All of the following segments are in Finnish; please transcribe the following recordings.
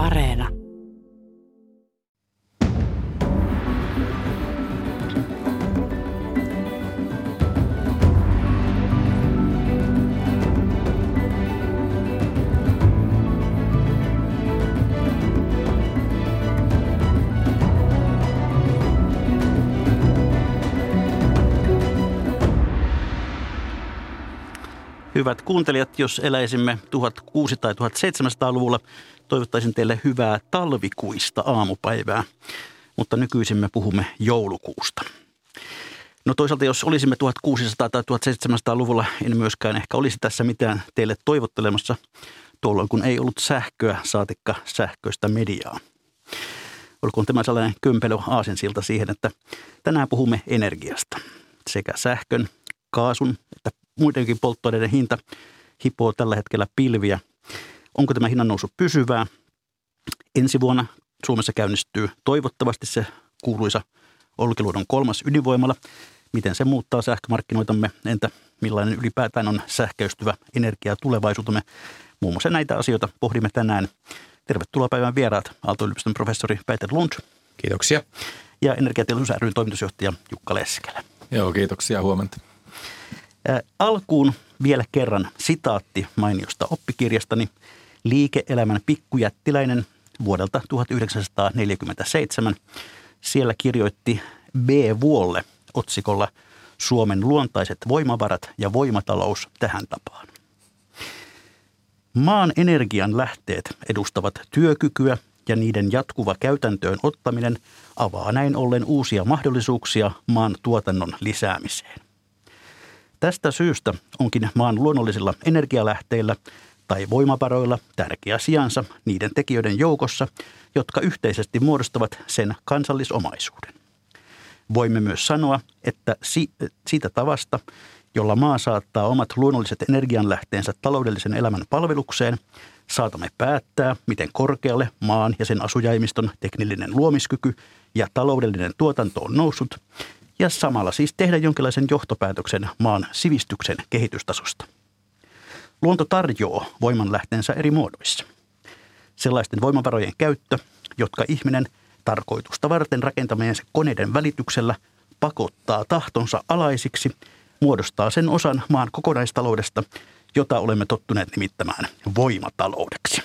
Areena. Hyvät kuuntelijat, jos eläisimme 1600- tai 1700-luvulla, toivottaisin teille hyvää talvikuista aamupäivää. Mutta nykyisin me puhumme joulukuusta. No toisaalta, jos olisimme 1600- tai 1700-luvulla, en myöskään ehkä olisi tässä mitään teille toivottelemassa tuolloin, kun ei ollut sähköä, saatikka sähköistä mediaa. Olkoon tämä sellainen kömpelö aasensilta siihen, että tänään puhumme energiasta. Sekä sähkön, kaasun että muidenkin polttoaineiden hinta hipoo tällä hetkellä pilviä. Onko tämä hinnan nousu pysyvää? Ensi vuonna Suomessa käynnistyy toivottavasti se kuuluisa Olkiluodon kolmas ydinvoimala. Miten se muuttaa sähkömarkkinoitamme? Entä millainen ylipäätään on sähköistyvä energia tulevaisuutemme? Muun muassa näitä asioita pohdimme tänään. Tervetuloa päivän vieraat, Aalto-yliopiston professori Peter Lund. Kiitoksia. Ja Energiateollisuus ryn toimitusjohtaja Jukka Leskelä. Joo, kiitoksia. Huomenta. Alkuun vielä kerran sitaatti mainiosta oppikirjastani Liike-elämän pikkujättiläinen vuodelta 1947. Siellä kirjoitti B. Vuolle otsikolla Suomen luontaiset voimavarat ja voimatalous tähän tapaan. Maan energian lähteet edustavat työkykyä ja niiden jatkuva käytäntöön ottaminen avaa näin ollen uusia mahdollisuuksia maan tuotannon lisäämiseen. Tästä syystä onkin maan luonnollisilla energialähteillä tai voimavaroilla tärkeä sijansa niiden tekijöiden joukossa, jotka yhteisesti muodostavat sen kansallisomaisuuden. Voimme myös sanoa, että si- siitä tavasta, jolla maa saattaa omat luonnolliset energianlähteensä taloudellisen elämän palvelukseen, saatamme päättää, miten korkealle maan ja sen asujaimiston teknillinen luomiskyky ja taloudellinen tuotanto on noussut ja samalla siis tehdä jonkinlaisen johtopäätöksen maan sivistyksen kehitystasosta. Luonto tarjoaa voimanlähteensä eri muodoissa. Sellaisten voimavarojen käyttö, jotka ihminen tarkoitusta varten rakentamiensa koneiden välityksellä pakottaa tahtonsa alaisiksi, muodostaa sen osan maan kokonaistaloudesta, jota olemme tottuneet nimittämään voimataloudeksi.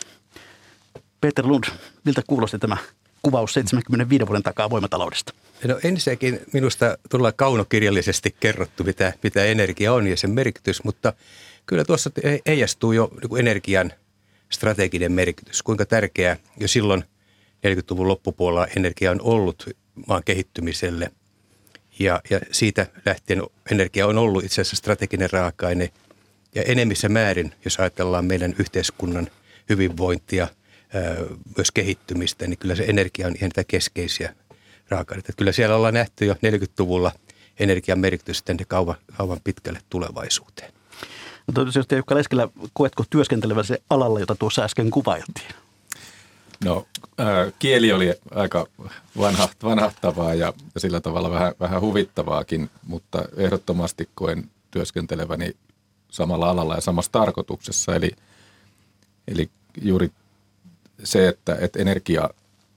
Peter Lund, miltä kuulosti tämä kuvaus 75 vuoden takaa voimataloudesta? No ensinnäkin minusta todella kaunokirjallisesti kerrottu, mitä, mitä energia on ja sen merkitys, mutta kyllä tuossa heijastuu jo niin energian strateginen merkitys. Kuinka tärkeää jo silloin 40-luvun loppupuolella energia on ollut maan kehittymiselle. Ja, ja siitä lähtien energia on ollut itse asiassa strateginen raaka-aine. Ja enemmissä määrin, jos ajatellaan meidän yhteiskunnan hyvinvointia, myös kehittymistä, niin kyllä se energia on ihan niitä keskeisiä raaka-aineita. Kyllä siellä ollaan nähty jo 40-luvulla energian merkitys sitten kauan, kauan pitkälle tulevaisuuteen. No toimitusjohtaja Jukka Leskelä, koetko työskenteleväsi alalla, jota tuossa äsken kuvailtiin? No äh, kieli oli aika vanha, vanhahtavaa ja, ja sillä tavalla vähän, vähän huvittavaakin, mutta ehdottomasti koen työskenteleväni samalla alalla ja samassa tarkoituksessa. Eli, eli juuri se, että, että energia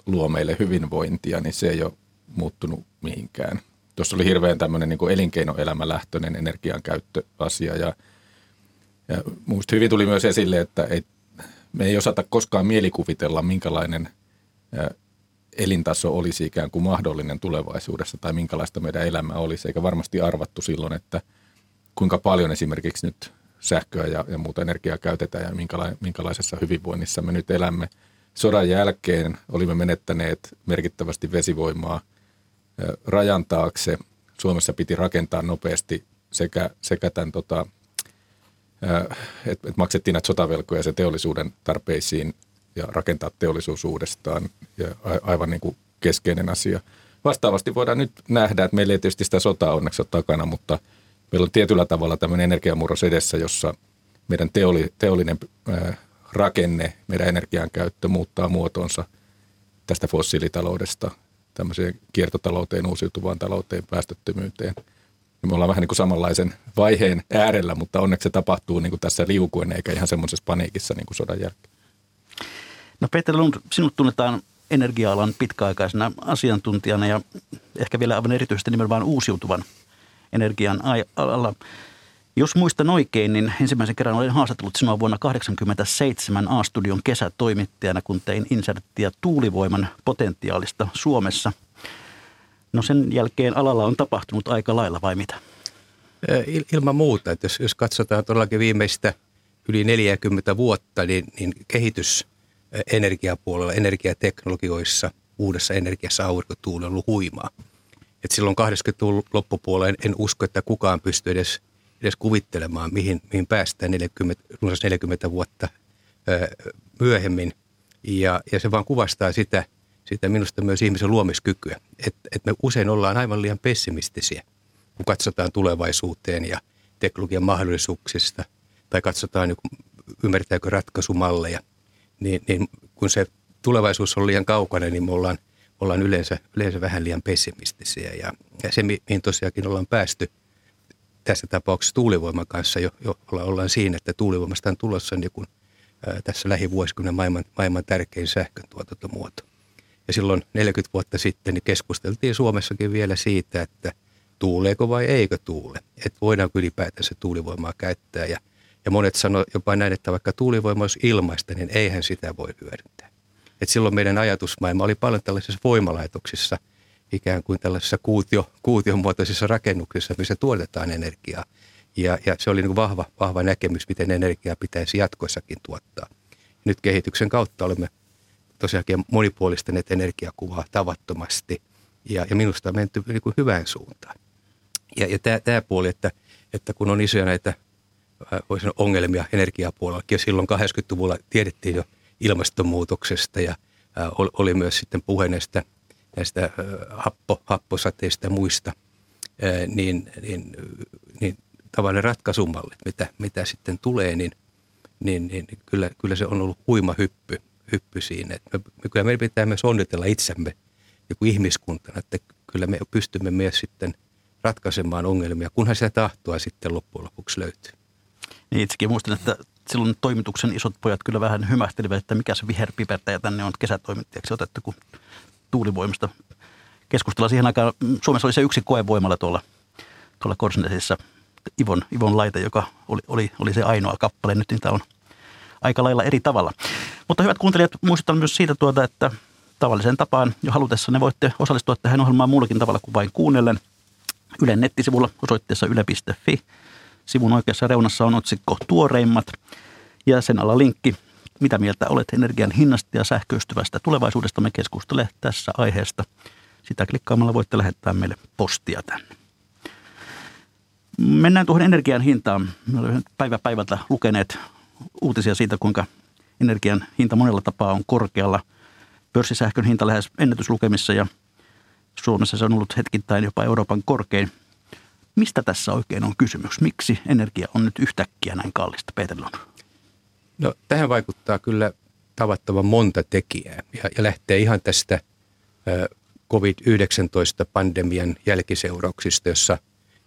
luo meille hyvinvointia, niin se ei ole muuttunut mihinkään. Tuossa oli hirveän tämmöinen niin elinkeinoelämälähtöinen energiankäyttöasia ja, ja minusta hyvin tuli myös esille, että ei, me ei osata koskaan mielikuvitella, minkälainen elintaso olisi ikään kuin mahdollinen tulevaisuudessa tai minkälaista meidän elämä olisi, eikä varmasti arvattu silloin, että kuinka paljon esimerkiksi nyt sähköä ja, ja muuta energiaa käytetään ja minkälaisessa hyvinvoinnissa me nyt elämme – sodan jälkeen olimme menettäneet merkittävästi vesivoimaa rajan taakse. Suomessa piti rakentaa nopeasti sekä, sekä tämän, tota, että et maksettiin näitä sotavelkoja se teollisuuden tarpeisiin ja rakentaa teollisuus uudestaan. Ja aivan niin kuin keskeinen asia. Vastaavasti voidaan nyt nähdä, että meillä ei tietysti sitä sotaa onneksi ole takana, mutta meillä on tietyllä tavalla tämmöinen energiamurros edessä, jossa meidän teoli, teollinen rakenne, meidän energian käyttö muuttaa muotonsa tästä fossiilitaloudesta tämmöiseen kiertotalouteen, uusiutuvaan talouteen, päästöttömyyteen. Ja me ollaan vähän niin kuin samanlaisen vaiheen äärellä, mutta onneksi se tapahtuu niin kuin tässä liukuen eikä ihan semmoisessa paniikissa niin kuin sodan jälkeen. No Peter Lund, sinut tunnetaan energia-alan pitkäaikaisena asiantuntijana ja ehkä vielä aivan erityisesti nimenomaan uusiutuvan energian alalla. Jos muistan oikein, niin ensimmäisen kerran olin haastatellut sinua vuonna 1987 A-studion kesätoimittajana, kun tein inserttiä tuulivoiman potentiaalista Suomessa. No sen jälkeen alalla on tapahtunut aika lailla vai mitä? Ilman muuta, että jos, katsotaan todellakin viimeistä yli 40 vuotta, niin, niin kehitys energiapuolella, energiateknologioissa, uudessa energiassa aurinkotuuli on ollut huimaa. Et silloin 80-luvun loppupuoleen en usko, että kukaan pystyy edes, edes kuvittelemaan, mihin, mihin päästään 40, 40 vuotta myöhemmin. Ja, ja se vaan kuvastaa sitä, sitä minusta myös ihmisen luomiskykyä, että et me usein ollaan aivan liian pessimistisiä, kun katsotaan tulevaisuuteen ja teknologian mahdollisuuksista tai katsotaan, ymmärtääkö ratkaisumalleja, niin, niin kun se tulevaisuus on liian kaukana, niin me ollaan ollaan yleensä, yleensä vähän liian pessimistisiä. Ja, ja se, mihin tosiaankin ollaan päästy tässä tapauksessa tuulivoiman kanssa, jo, jo ollaan siinä, että tuulivoimasta on tulossa niin kun, ää, tässä lähivuosikymmenen maailman, maailman tärkein sähköntuotantomuoto. Ja silloin 40 vuotta sitten niin keskusteltiin Suomessakin vielä siitä, että tuuleeko vai eikö tuule, että voidaanko ylipäätänsä tuulivoimaa käyttää. Ja, ja monet sanoivat jopa näin, että vaikka tuulivoima olisi ilmaista, niin eihän sitä voi hyödyntää. Et silloin meidän ajatusmaailma oli paljon tällaisissa voimalaitoksissa, ikään kuin tällaisissa kuutio, kuution muotoisissa rakennuksissa, missä tuotetaan energiaa. Ja, ja se oli niin kuin vahva, vahva näkemys, miten energiaa pitäisi jatkossakin tuottaa. Nyt kehityksen kautta olemme tosiaankin monipuolistaneet energiakuvaa tavattomasti ja, ja minusta on menty niin kuin hyvään suuntaan. Ja, ja tämä, tämä puoli, että, että kun on isoja näitä voisi sanoa, ongelmia energiapuolella, ja silloin 80-luvulla tiedettiin jo – ilmastonmuutoksesta ja oli myös sitten puhe näistä, näistä happo, happosateista muista, niin, niin, niin tavallaan ratkaisumallit, mitä, mitä sitten tulee, niin, niin, niin kyllä, kyllä se on ollut huima hyppy, hyppy siinä. Että me, kyllä meidän pitää myös onnitella itsemme joku ihmiskuntana, että kyllä me pystymme myös sitten ratkaisemaan ongelmia, kunhan sitä tahtoa sitten loppujen lopuksi löytyy. Niin itsekin muistan, että silloin toimituksen isot pojat kyllä vähän hymähtelivät, että mikä se viherpipertäjä tänne on kesätoimittajaksi otettu, kun tuulivoimasta keskustellaan siihen aikaan. Suomessa oli se yksi koevoimalla tuolla, tuolla Korsnesissa, Ivon, Ivon laite, joka oli, oli, oli se ainoa kappale. Nyt niitä on aika lailla eri tavalla. Mutta hyvät kuuntelijat, muistutan myös siitä tuota, että tavallisen tapaan jo halutessa ne voitte osallistua tähän ohjelmaan muullakin tavalla kuin vain kuunnellen. Ylen nettisivulla osoitteessa yle.fi Sivun oikeassa reunassa on otsikko Tuoreimmat ja sen alla linkki Mitä mieltä olet energian hinnasta ja sähköistyvästä tulevaisuudesta? Me keskustele tässä aiheesta. Sitä klikkaamalla voitte lähettää meille postia tänne. Mennään tuohon energian hintaan. Me olemme päivä päivältä lukeneet uutisia siitä, kuinka energian hinta monella tapaa on korkealla. Pörssisähkön hinta lähes ennätyslukemissa ja Suomessa se on ollut hetkittäin jopa Euroopan korkein – Mistä tässä oikein on kysymys? Miksi energia on nyt yhtäkkiä näin kallista, Peter Lund? No tähän vaikuttaa kyllä tavattoman monta tekijää ja, ja lähtee ihan tästä COVID-19-pandemian jälkiseurauksista, jossa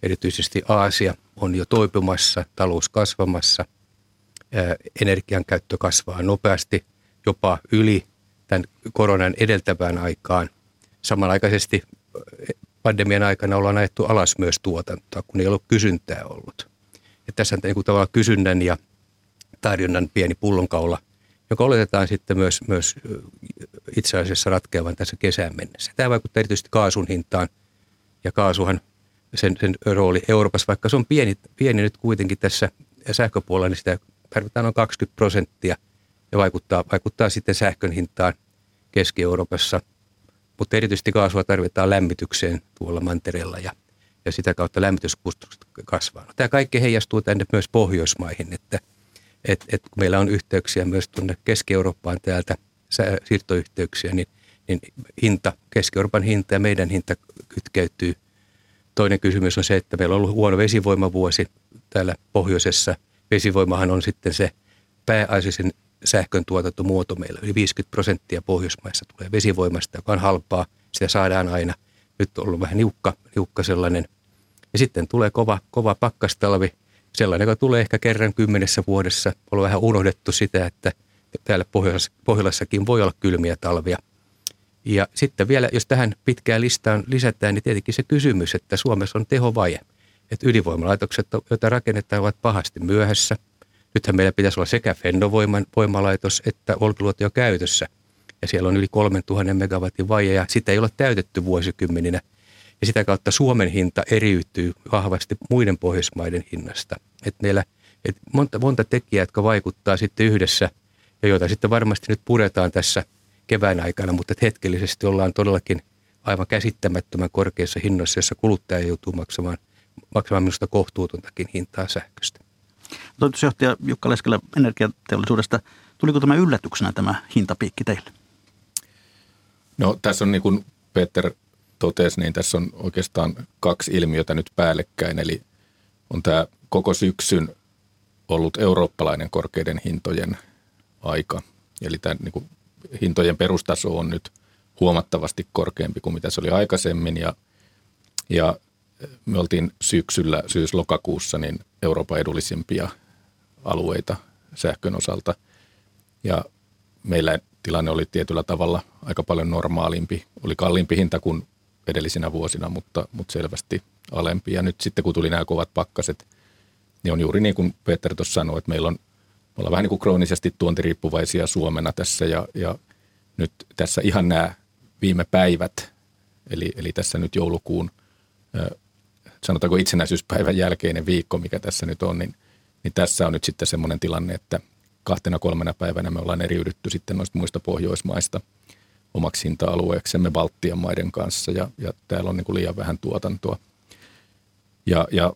erityisesti Aasia on jo toipumassa, talous kasvamassa, energian käyttö kasvaa nopeasti, jopa yli tämän koronan edeltävään aikaan. Samanaikaisesti pandemian aikana ollaan ajettu alas myös tuotantoa, kun ei ollut kysyntää ollut. Ja tässä on niin tavallaan kysynnän ja tarjonnan pieni pullonkaula, joka oletetaan sitten myös, myös itse asiassa ratkeavan tässä kesään mennessä. Tämä vaikuttaa erityisesti kaasun hintaan ja kaasuhan sen, sen rooli Euroopassa, vaikka se on pieni, pieni nyt kuitenkin tässä sähköpuolella, niin sitä tarvitaan noin 20 prosenttia ja vaikuttaa, vaikuttaa sitten sähkön hintaan Keski-Euroopassa – mutta erityisesti kaasua tarvitaan lämmitykseen tuolla mantereella ja, ja sitä kautta lämmityskustannukset kasvaa. No, tämä kaikki heijastuu tänne myös Pohjoismaihin, että et, et meillä on yhteyksiä myös tuonne Keski-Eurooppaan täältä, siirtoyhteyksiä, niin, niin hinta, Keski-Euroopan hinta ja meidän hinta kytkeytyy. Toinen kysymys on se, että meillä on ollut huono vesivoimavuosi täällä pohjoisessa. Vesivoimahan on sitten se pääasiallisen sähkön tuotantomuoto meillä. Yli 50 prosenttia Pohjoismaissa tulee vesivoimasta, joka on halpaa. Sitä saadaan aina. Nyt on ollut vähän niukka, niukka sellainen. Ja sitten tulee kova, kova pakkastalvi, sellainen, joka tulee ehkä kerran kymmenessä vuodessa. On vähän unohdettu sitä, että täällä Pohjolassakin voi olla kylmiä talvia. Ja sitten vielä, jos tähän pitkään listaan lisätään, niin tietenkin se kysymys, että Suomessa on tehovaje. Että ydinvoimalaitokset, joita rakennetaan, ovat pahasti myöhässä. Nythän meillä pitäisi olla sekä Fennovoiman voimalaitos että Olkiluoto jo käytössä. Ja siellä on yli 3000 megawatin vaje ja sitä ei ole täytetty vuosikymmeninä. Ja sitä kautta Suomen hinta eriytyy vahvasti muiden Pohjoismaiden hinnasta. Että meillä et monta, monta tekijää, jotka vaikuttaa sitten yhdessä ja joita sitten varmasti nyt puretaan tässä kevään aikana, mutta hetkellisesti ollaan todellakin aivan käsittämättömän korkeissa hinnoissa, jossa kuluttaja joutuu maksamaan, maksamaan minusta kohtuutontakin hintaa sähköstä. Toimitusjohtaja Jukka Leskelä energiateollisuudesta, tuliko tämä yllätyksenä tämä hintapiikki teille? No tässä on niin kuin Peter totesi, niin tässä on oikeastaan kaksi ilmiötä nyt päällekkäin. Eli on tämä koko syksyn ollut eurooppalainen korkeiden hintojen aika. Eli tämä niin kuin, hintojen perustaso on nyt huomattavasti korkeampi kuin mitä se oli aikaisemmin. Ja, ja me oltiin syksyllä, syys-lokakuussa, niin Euroopan edullisimpia alueita sähkön osalta. Ja meillä tilanne oli tietyllä tavalla aika paljon normaalimpi. Oli kalliimpi hinta kuin edellisinä vuosina, mutta, mutta selvästi alempi. Ja nyt sitten kun tuli nämä kovat pakkaset, niin on juuri niin kuin Peter tuossa sanoi, että meillä on, me ollaan vähän niin kuin kroonisesti tuontiriippuvaisia Suomena tässä ja, ja nyt tässä ihan nämä viime päivät, eli, eli tässä nyt joulukuun, sanotaanko itsenäisyyspäivän jälkeinen viikko, mikä tässä nyt on, niin, niin tässä on nyt sitten semmoinen tilanne, että kahtena kolmena päivänä me ollaan eriydytty sitten noista muista Pohjoismaista – omaksi hinta-alueeksemme Baltian maiden kanssa ja, ja täällä on niin kuin liian vähän tuotantoa. Ja, ja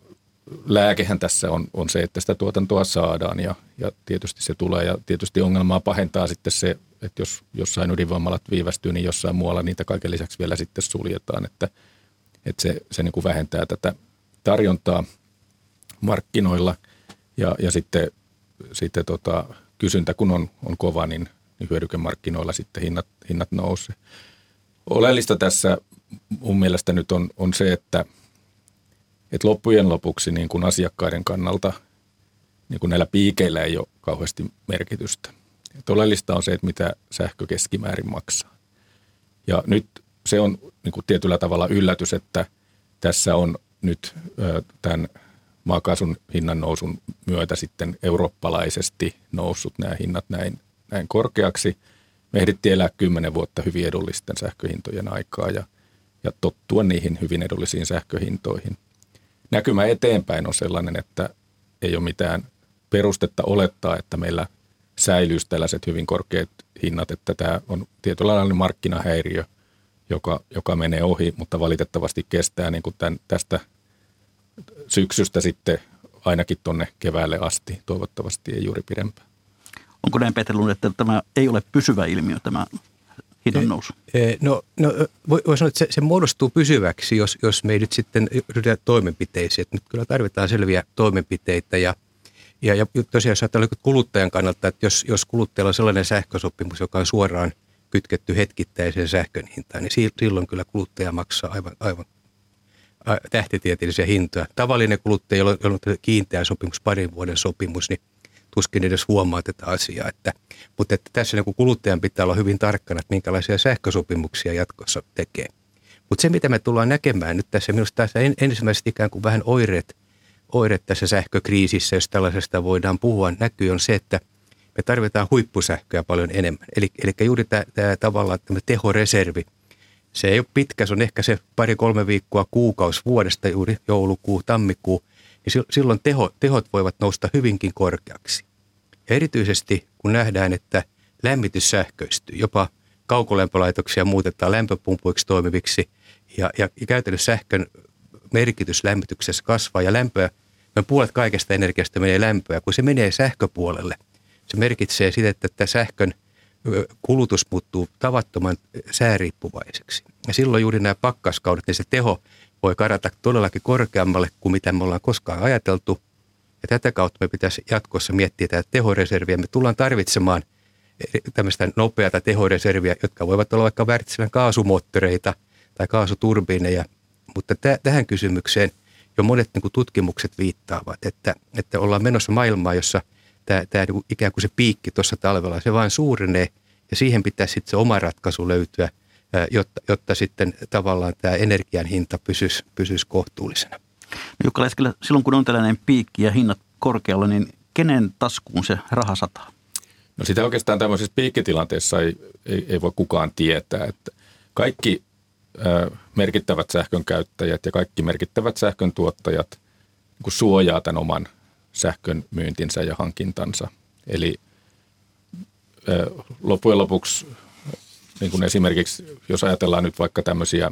lääkehän tässä on, on se, että sitä tuotantoa saadaan ja, ja tietysti se tulee ja tietysti ongelmaa pahentaa sitten se, että jos jossain ydinvoimalat viivästyy, niin jossain muualla niitä kaiken lisäksi vielä sitten suljetaan, että, että se, se niin kuin vähentää tätä tarjontaa markkinoilla ja, ja sitten, sitten tota, kysyntä kun on, on kova, niin niin hyödykemarkkinoilla sitten hinnat, hinnat nousee. Oleellista tässä mun mielestä nyt on, on se, että, että loppujen lopuksi niin kuin asiakkaiden kannalta niin kuin näillä piikeillä ei ole kauheasti merkitystä. Et oleellista on se, että mitä sähkö keskimäärin maksaa. Ja nyt se on niin kuin tietyllä tavalla yllätys, että tässä on nyt tämän maakaasun hinnan nousun myötä sitten eurooppalaisesti noussut nämä hinnat näin näin korkeaksi. Me ehdittiin elää kymmenen vuotta hyvin edullisten sähköhintojen aikaa ja, ja tottua niihin hyvin edullisiin sähköhintoihin. Näkymä eteenpäin on sellainen, että ei ole mitään perustetta olettaa, että meillä säilyisi tällaiset hyvin korkeat hinnat, että tämä on tietynlainen markkinahäiriö, joka, joka menee ohi, mutta valitettavasti kestää niin kuin tämän, tästä syksystä sitten ainakin tuonne keväälle asti, toivottavasti ei juuri pidempään. Onko näin Peter Lund, että tämä ei ole pysyvä ilmiö, tämä hinnan nousu? No, no voi, voi sanoa, että se, se muodostuu pysyväksi, jos, jos me ei nyt sitten ryhdytä toimenpiteisiin. Että nyt kyllä tarvitaan selviä toimenpiteitä ja, ja, ja tosiaan jos ajatellaan kuluttajan kannalta, että jos, jos kuluttajalla on sellainen sähkösopimus, joka on suoraan kytketty hetkittäiseen sähkön hintaan, niin silloin kyllä kuluttaja maksaa aivan, aivan tähtitieteellisiä hintoja. Tavallinen kuluttaja, jolla on kiinteä sopimus, parin vuoden sopimus, niin tuskin edes huomaa tätä asiaa. Että, mutta että tässä niin kuluttajan pitää olla hyvin tarkkana, että minkälaisia sähkösopimuksia jatkossa tekee. Mutta se, mitä me tullaan näkemään nyt tässä, minusta tässä ensimmäiset ikään kuin vähän oireet, oireet tässä sähkökriisissä, jos tällaisesta voidaan puhua, näkyy on se, että me tarvitaan huippusähköä paljon enemmän. Eli, eli juuri tämä, tavallaan tämä tehoreservi, se ei ole pitkä, se on ehkä se pari-kolme viikkoa kuukausi vuodesta, juuri joulukuu, tammikuu – niin silloin teho, tehot voivat nousta hyvinkin korkeaksi. Ja erityisesti kun nähdään, että lämmitys sähköistyy, jopa kaukolämpölaitoksia muutetaan lämpöpumpuiksi toimiviksi ja, ja, ja käytännössä sähkön merkitys lämmityksessä kasvaa ja lämpöä, me puolet kaikesta energiasta menee lämpöä, kun se menee sähköpuolelle. Se merkitsee sitä, että tämä sähkön kulutus muuttuu tavattoman sääriippuvaiseksi. Ja silloin juuri nämä pakkaskaudet, niin se teho voi karata todellakin korkeammalle kuin mitä me ollaan koskaan ajateltu. Ja tätä kautta me pitäisi jatkossa miettiä tätä tehoreserviä. Me tullaan tarvitsemaan tämmöistä nopeata tehoreserviä, jotka voivat olla vaikka Wärtsilän kaasumoottoreita tai kaasuturbiineja. Mutta täh- tähän kysymykseen jo monet niin kuin tutkimukset viittaavat, että, että ollaan menossa maailmaa, jossa tämä, tämä niin ikään kuin se piikki tuossa talvella, se vain suurenee ja siihen pitäisi sitten se oma ratkaisu löytyä, jotta, jotta sitten tavallaan tämä energian hinta pysyisi, pysyisi kohtuullisena. Jukka Leskilä, silloin kun on tällainen piikki ja hinnat korkealla, niin kenen taskuun se raha sataa? No sitä oikeastaan tämmöisessä piikkitilanteessa ei, ei, ei voi kukaan tietää, että kaikki ö, merkittävät sähkön käyttäjät ja kaikki merkittävät sähkön tuottajat niin suojaa tämän oman sähkön myyntinsä ja hankintansa. Eli ö, loppujen lopuksi niin kuin esimerkiksi, jos ajatellaan nyt vaikka tämmöisiä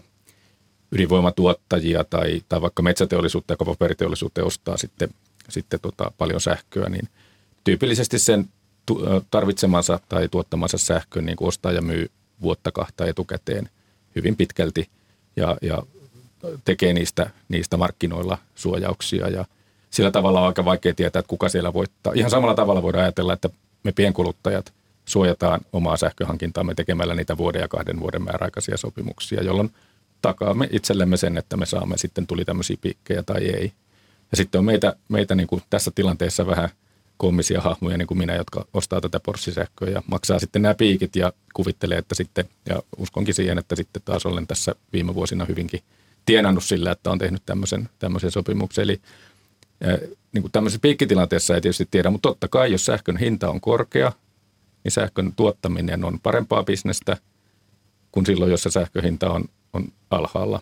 ydinvoimatuottajia tai, tai vaikka metsäteollisuutta ja paperiteollisuutta ostaa sitten, sitten tota paljon sähköä, niin tyypillisesti sen tarvitsemansa tai tuottamansa sähkön niin kuin ostaa ja myy vuotta kahta etukäteen hyvin pitkälti ja, ja tekee niistä, niistä markkinoilla suojauksia ja sillä tavalla on aika vaikea tietää, että kuka siellä voittaa. Ihan samalla tavalla voidaan ajatella, että me pienkuluttajat suojataan omaa sähköhankintaamme tekemällä niitä vuoden ja kahden vuoden määräaikaisia sopimuksia, jolloin takaamme itsellemme sen, että me saamme sitten tuli tämmöisiä piikkejä tai ei. Ja sitten on meitä, meitä niin kuin tässä tilanteessa vähän – koomisia hahmoja niin kuin minä, jotka ostaa tätä porssisähköä ja maksaa sitten nämä piikit ja kuvittelee, että sitten, ja uskonkin siihen, että sitten taas olen tässä viime vuosina hyvinkin tienannut sillä, että on tehnyt tämmöisen, tämmöisen sopimuksen. Eli niin kuin tämmöisessä piikkitilanteessa ei tietysti tiedä, mutta totta kai, jos sähkön hinta on korkea, niin sähkön tuottaminen on parempaa bisnestä kuin silloin, jos se sähköhinta on, on alhaalla.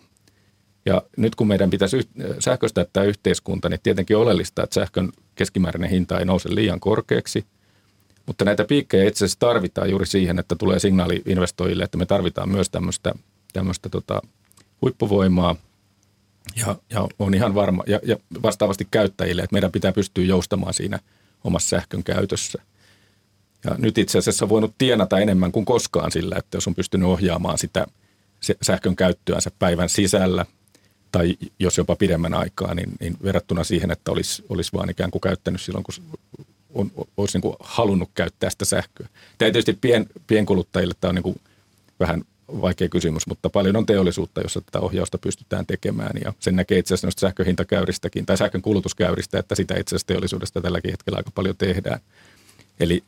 Ja nyt kun meidän pitäisi sähköistää tämä yhteiskunta, niin tietenkin oleellista, että sähkön keskimääräinen hinta ei nouse liian korkeaksi. Mutta näitä piikkejä itse asiassa tarvitaan juuri siihen, että tulee signaali investoijille, että me tarvitaan myös tämmöistä, tämmöistä tota, huippuvoimaa. Ja, ja on ihan varma, ja, ja vastaavasti käyttäjille, että meidän pitää pystyä joustamaan siinä omassa sähkön käytössä. Ja nyt itse asiassa on voinut tienata enemmän kuin koskaan sillä, että jos on pystynyt ohjaamaan sitä sähkön käyttöänsä päivän sisällä – tai jos jopa pidemmän aikaa, niin, niin verrattuna siihen, että olisi, olisi vaan ikään kuin käyttänyt silloin, kun on, olisi niin kuin halunnut käyttää sitä sähköä. Tämä tietysti pien, pienkuluttajille tämä on niin kuin vähän vaikea kysymys, mutta paljon on teollisuutta, jossa tätä ohjausta pystytään tekemään ja sen näkee itse asiassa noista sähköhintakäyristäkin tai sähkön kulutuskäyristä, että sitä itse asiassa teollisuudesta tälläkin hetkellä aika paljon tehdään. Eli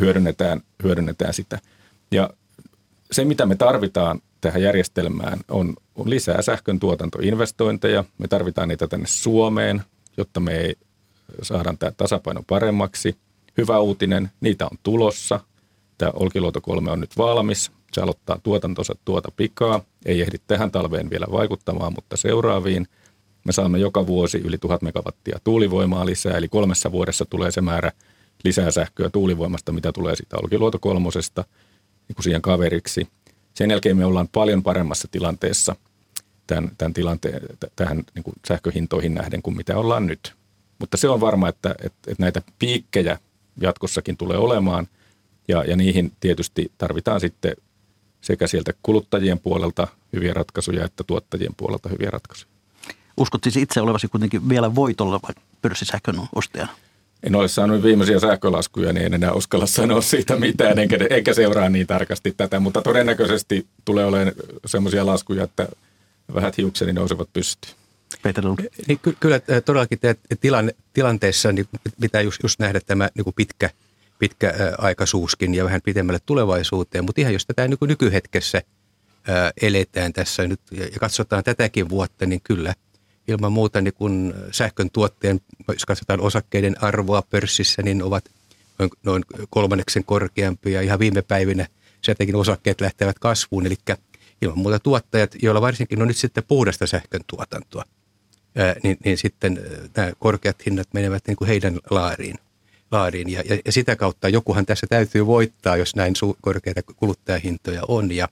hyödynnetään, hyödynnetään sitä. Ja se, mitä me tarvitaan tähän järjestelmään on, on lisää sähkön tuotantoinvestointeja. Me tarvitaan niitä tänne Suomeen, jotta me ei saadaan tämä tasapaino paremmaksi. Hyvä uutinen, niitä on tulossa. Tämä Olkiluoto 3 on nyt valmis. Se aloittaa tuotantonsa tuota pikaa. Ei ehdi tähän talveen vielä vaikuttamaan, mutta seuraaviin. Me saamme joka vuosi yli 1000 megawattia tuulivoimaa lisää, eli kolmessa vuodessa tulee se määrä lisää sähköä tuulivoimasta, mitä tulee siitä Olkiluoto kolmosesta niin kuin siihen kaveriksi – sen jälkeen me ollaan paljon paremmassa tilanteessa tämän, tämän tilanteen, tähän niin kuin sähköhintoihin nähden kuin mitä ollaan nyt. Mutta se on varma, että, että, että näitä piikkejä jatkossakin tulee olemaan ja, ja niihin tietysti tarvitaan sitten sekä sieltä kuluttajien puolelta hyviä ratkaisuja että tuottajien puolelta hyviä ratkaisuja. Uskot siis itse olevasi kuitenkin vielä voitolla pörssisähkön ostajana? En ole saanut viimeisiä sähkölaskuja, niin en enää uskalla sanoa siitä mitään, enkä, enkä seuraa niin tarkasti tätä, mutta todennäköisesti tulee olemaan sellaisia laskuja, että vähät hiukseni nousevat pystyyn. Peter niin, ky- kyllä todellakin tilanne, tilanteessa niin pitää just, just nähdä tämä niin kuin pitkä, pitkä aikaisuuskin ja vähän pitemmälle tulevaisuuteen, mutta ihan jos tätä niin kuin nykyhetkessä ä, eletään tässä nyt ja katsotaan tätäkin vuotta, niin kyllä – ilman muuta niin kun sähkön tuotteen, jos katsotaan osakkeiden arvoa pörssissä, niin ovat noin, kolmanneksen korkeampia. Ihan viime päivinä sieltäkin osakkeet lähtevät kasvuun, eli ilman muuta tuottajat, joilla varsinkin on nyt sitten puhdasta sähkön tuotantoa, niin, niin sitten nämä korkeat hinnat menevät niin kuin heidän laariin. laariin. Ja, ja, ja sitä kautta jokuhan tässä täytyy voittaa, jos näin su- korkeita kuluttajahintoja on. Ja,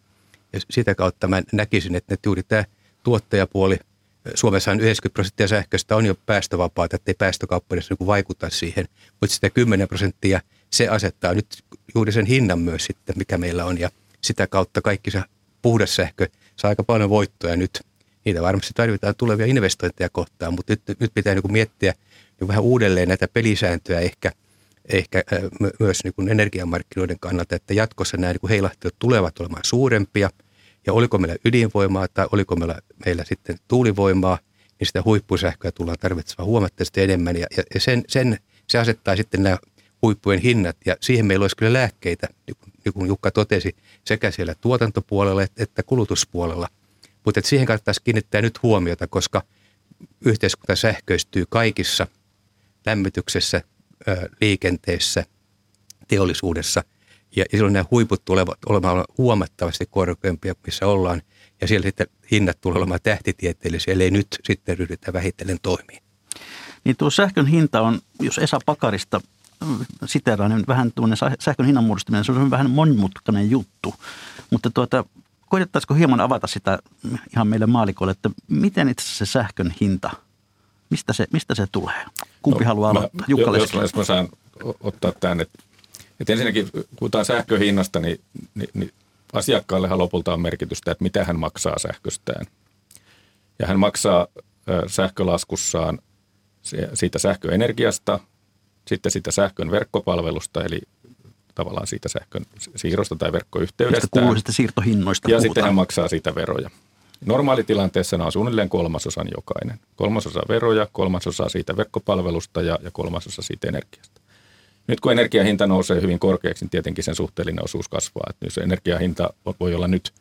ja sitä kautta mä näkisin, että juuri tämä tuottajapuoli – Suomessa 90 prosenttia sähköstä on jo päästövapaata, ettei päästökauppa edes niin vaikuta siihen, mutta sitä 10 prosenttia se asettaa nyt juuri sen hinnan myös sitten, mikä meillä on. Ja sitä kautta kaikki se puhdas sähkö saa aika paljon voittoja nyt. Niitä varmasti tarvitaan tulevia investointeja kohtaan, mutta nyt, nyt pitää niin miettiä niin vähän uudelleen näitä pelisääntöjä ehkä, ehkä myös niin energiamarkkinoiden kannalta, että jatkossa nämä niin heilahtelut tulevat olemaan suurempia – ja oliko meillä ydinvoimaa tai oliko meillä, meillä sitten tuulivoimaa, niin sitä huippusähköä tullaan tarvitsemaan huomattavasti enemmän. Ja, ja sen, sen, se asettaa sitten nämä huippujen hinnat ja siihen meillä olisi kyllä lääkkeitä, niin kuin Jukka totesi, sekä siellä tuotantopuolella että kulutuspuolella. Mutta siihen kannattaisi kiinnittää nyt huomiota, koska yhteiskunta sähköistyy kaikissa lämmityksessä, liikenteessä, teollisuudessa – ja silloin nämä huiput tulevat olemaan huomattavasti korkeampia, missä ollaan. Ja siellä sitten hinnat tulevat olemaan tähtitieteellisiä, ellei nyt sitten ryhdytä vähitellen toimiin. Niin tuo sähkön hinta on, jos Esa Pakarista siteraan, niin vähän tuonne sähkön hinnan muodostuminen, se on vähän monimutkainen juttu. Mutta tuota, koitettaisiko hieman avata sitä ihan meille maalikoille, että miten itse asiassa se sähkön hinta, mistä se, mistä se tulee? Kumpi no, haluaa aloittaa? Jukka jos, jos mä saan ottaa tämän, että et ensinnäkin, kun puhutaan sähköhinnasta, niin, niin, niin asiakkaallehan lopulta on merkitystä, että mitä hän maksaa sähköstään. Ja hän maksaa sähkölaskussaan siitä sähköenergiasta, sitten siitä sähkön verkkopalvelusta, eli tavallaan siitä sähkön siirrosta tai verkkoyhteydestä. kuuluisista siirtohinnoista Ja puhutaan. sitten hän maksaa siitä veroja. Normaalitilanteessa on suunnilleen kolmasosan jokainen. Kolmasosa veroja, kolmasosa siitä verkkopalvelusta ja, ja kolmasosa siitä energiasta. Nyt kun energiahinta nousee hyvin korkeaksi, niin tietenkin sen suhteellinen osuus kasvaa. Että jos energiahinta voi olla nyt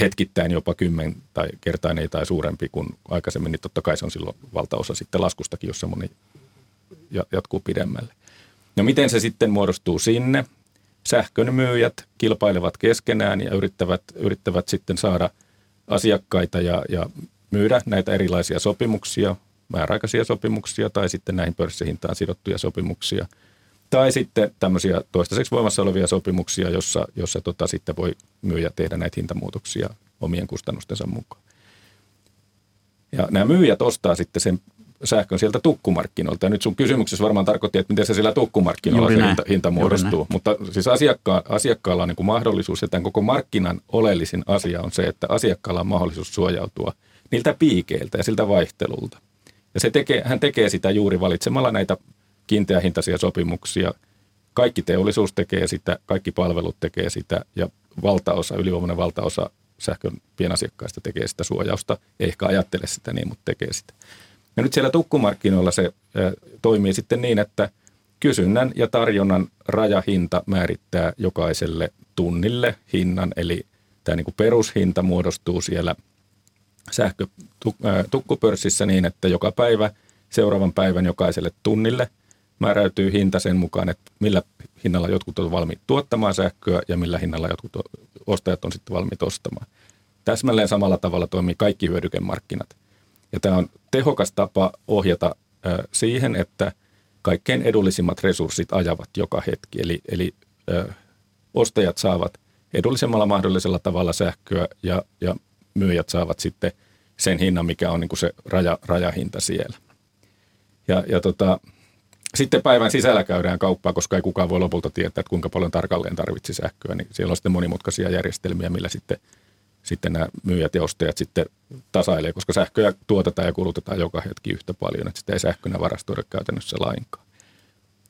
hetkittäin jopa kymmen tai kertainen tai suurempi kuin aikaisemmin, niin totta kai se on silloin valtaosa sitten laskustakin, jos semmoinen jatkuu pidemmälle. No miten se sitten muodostuu sinne? Sähkön myyjät kilpailevat keskenään ja yrittävät, yrittävät sitten saada asiakkaita ja, ja myydä näitä erilaisia sopimuksia, määräaikaisia sopimuksia tai sitten näihin pörssihintaan sidottuja sopimuksia – tai sitten tämmöisiä toistaiseksi voimassa olevia sopimuksia, jossa, jossa tota sitten voi myyjä tehdä näitä hintamuutoksia omien kustannustensa mukaan. Ja nämä myyjät ostaa sitten sen sähkön sieltä tukkumarkkinoilta. Ja nyt sun kysymyksessä varmaan tarkoitti, että miten se sillä tukkumarkkinoilla se hinta, hinta muodostuu. Mutta siis asiakka, asiakkaalla on niin kuin mahdollisuus, ja tämän koko markkinan oleellisin asia on se, että asiakkaalla on mahdollisuus suojautua niiltä piikeiltä ja siltä vaihtelulta. Ja se tekee, hän tekee sitä juuri valitsemalla näitä kiinteähintaisia sopimuksia. Kaikki teollisuus tekee sitä, kaikki palvelut tekee sitä ja valtaosa, ylivoimainen valtaosa sähkön pienasiakkaista tekee sitä suojausta. Ei ehkä ajattele sitä niin, mutta tekee sitä. Ja nyt siellä tukkumarkkinoilla se toimii sitten niin, että kysynnän ja tarjonnan rajahinta määrittää jokaiselle tunnille hinnan, eli tämä niin kuin perushinta muodostuu siellä sähkötukkupörssissä niin, että joka päivä seuraavan päivän jokaiselle tunnille – määräytyy hinta sen mukaan, että millä hinnalla jotkut on valmiit tuottamaan sähköä ja millä hinnalla jotkut ostajat on sitten valmiit ostamaan. Täsmälleen samalla tavalla toimii kaikki hyödykemarkkinat. Ja tämä on tehokas tapa ohjata siihen, että kaikkein edullisimmat resurssit ajavat joka hetki. Eli, eli ö, ostajat saavat edullisemmalla mahdollisella tavalla sähköä ja, ja myyjät saavat sitten sen hinnan, mikä on niin kuin se raja, rajahinta siellä. Ja, ja tota, sitten päivän sisällä käydään kauppaa, koska ei kukaan voi lopulta tietää, että kuinka paljon tarkalleen tarvitsi sähköä. Niin siellä on sitten monimutkaisia järjestelmiä, millä sitten, sitten nämä myyjät ja ostajat sitten tasailee, koska sähköä tuotetaan ja kulutetaan joka hetki yhtä paljon, että sitä ei sähkönä varastoida käytännössä lainkaan.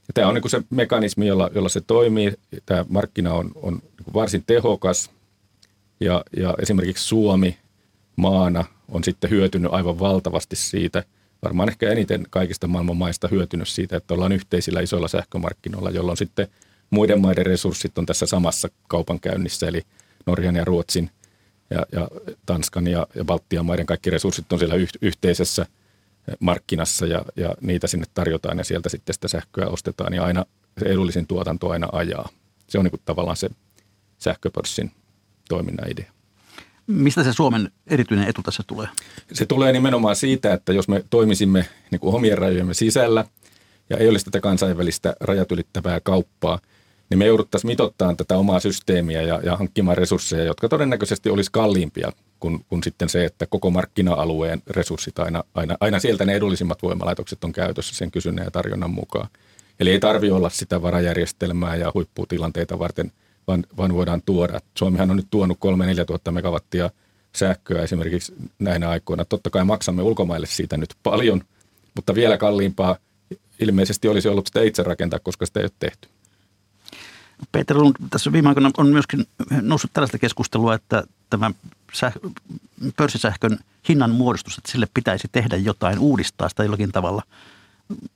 Ja tämä on niin se mekanismi, jolla, jolla se toimii. Tämä markkina on, on niin varsin tehokas ja, ja esimerkiksi Suomi maana on sitten hyötynyt aivan valtavasti siitä – varmaan ehkä eniten kaikista maailman maista hyötynyt siitä, että ollaan yhteisillä isoilla sähkömarkkinoilla, jolloin sitten muiden maiden resurssit on tässä samassa kaupankäynnissä, eli Norjan ja Ruotsin ja, ja Tanskan ja, ja Baltian maiden kaikki resurssit on siellä yh, yhteisessä markkinassa ja, ja niitä sinne tarjotaan ja sieltä sitten sitä sähköä ostetaan ja aina se edullisin tuotanto aina ajaa. Se on niin kuin tavallaan se sähköpörssin toiminnan idea. Mistä se Suomen erityinen etu tässä tulee? Se tulee nimenomaan siitä, että jos me toimisimme niin kuin omien rajojemme sisällä ja ei olisi tätä kansainvälistä rajat ylittävää kauppaa, niin me jouduttaisiin mitottamaan tätä omaa systeemiä ja, ja hankkimaan resursseja, jotka todennäköisesti olisi kalliimpia kuin, kuin sitten se, että koko markkina-alueen resurssit aina, aina, aina sieltä ne edullisimmat voimalaitokset on käytössä sen kysynnän ja tarjonnan mukaan. Eli ei tarvi olla sitä varajärjestelmää ja huipputilanteita varten – vaan, vaan voidaan tuoda. Suomihan on nyt tuonut 3-4 tuhatta megawattia sähköä esimerkiksi näinä aikoina. Totta kai maksamme ulkomaille siitä nyt paljon, mutta vielä kalliimpaa ilmeisesti olisi ollut sitä itse rakentaa, koska sitä ei ole tehty. Peter Lund, tässä viime aikoina on myöskin noussut tällaista keskustelua, että tämä säh- pörssisähkön hinnan muodostus, että sille pitäisi tehdä jotain, uudistaa sitä jollakin tavalla.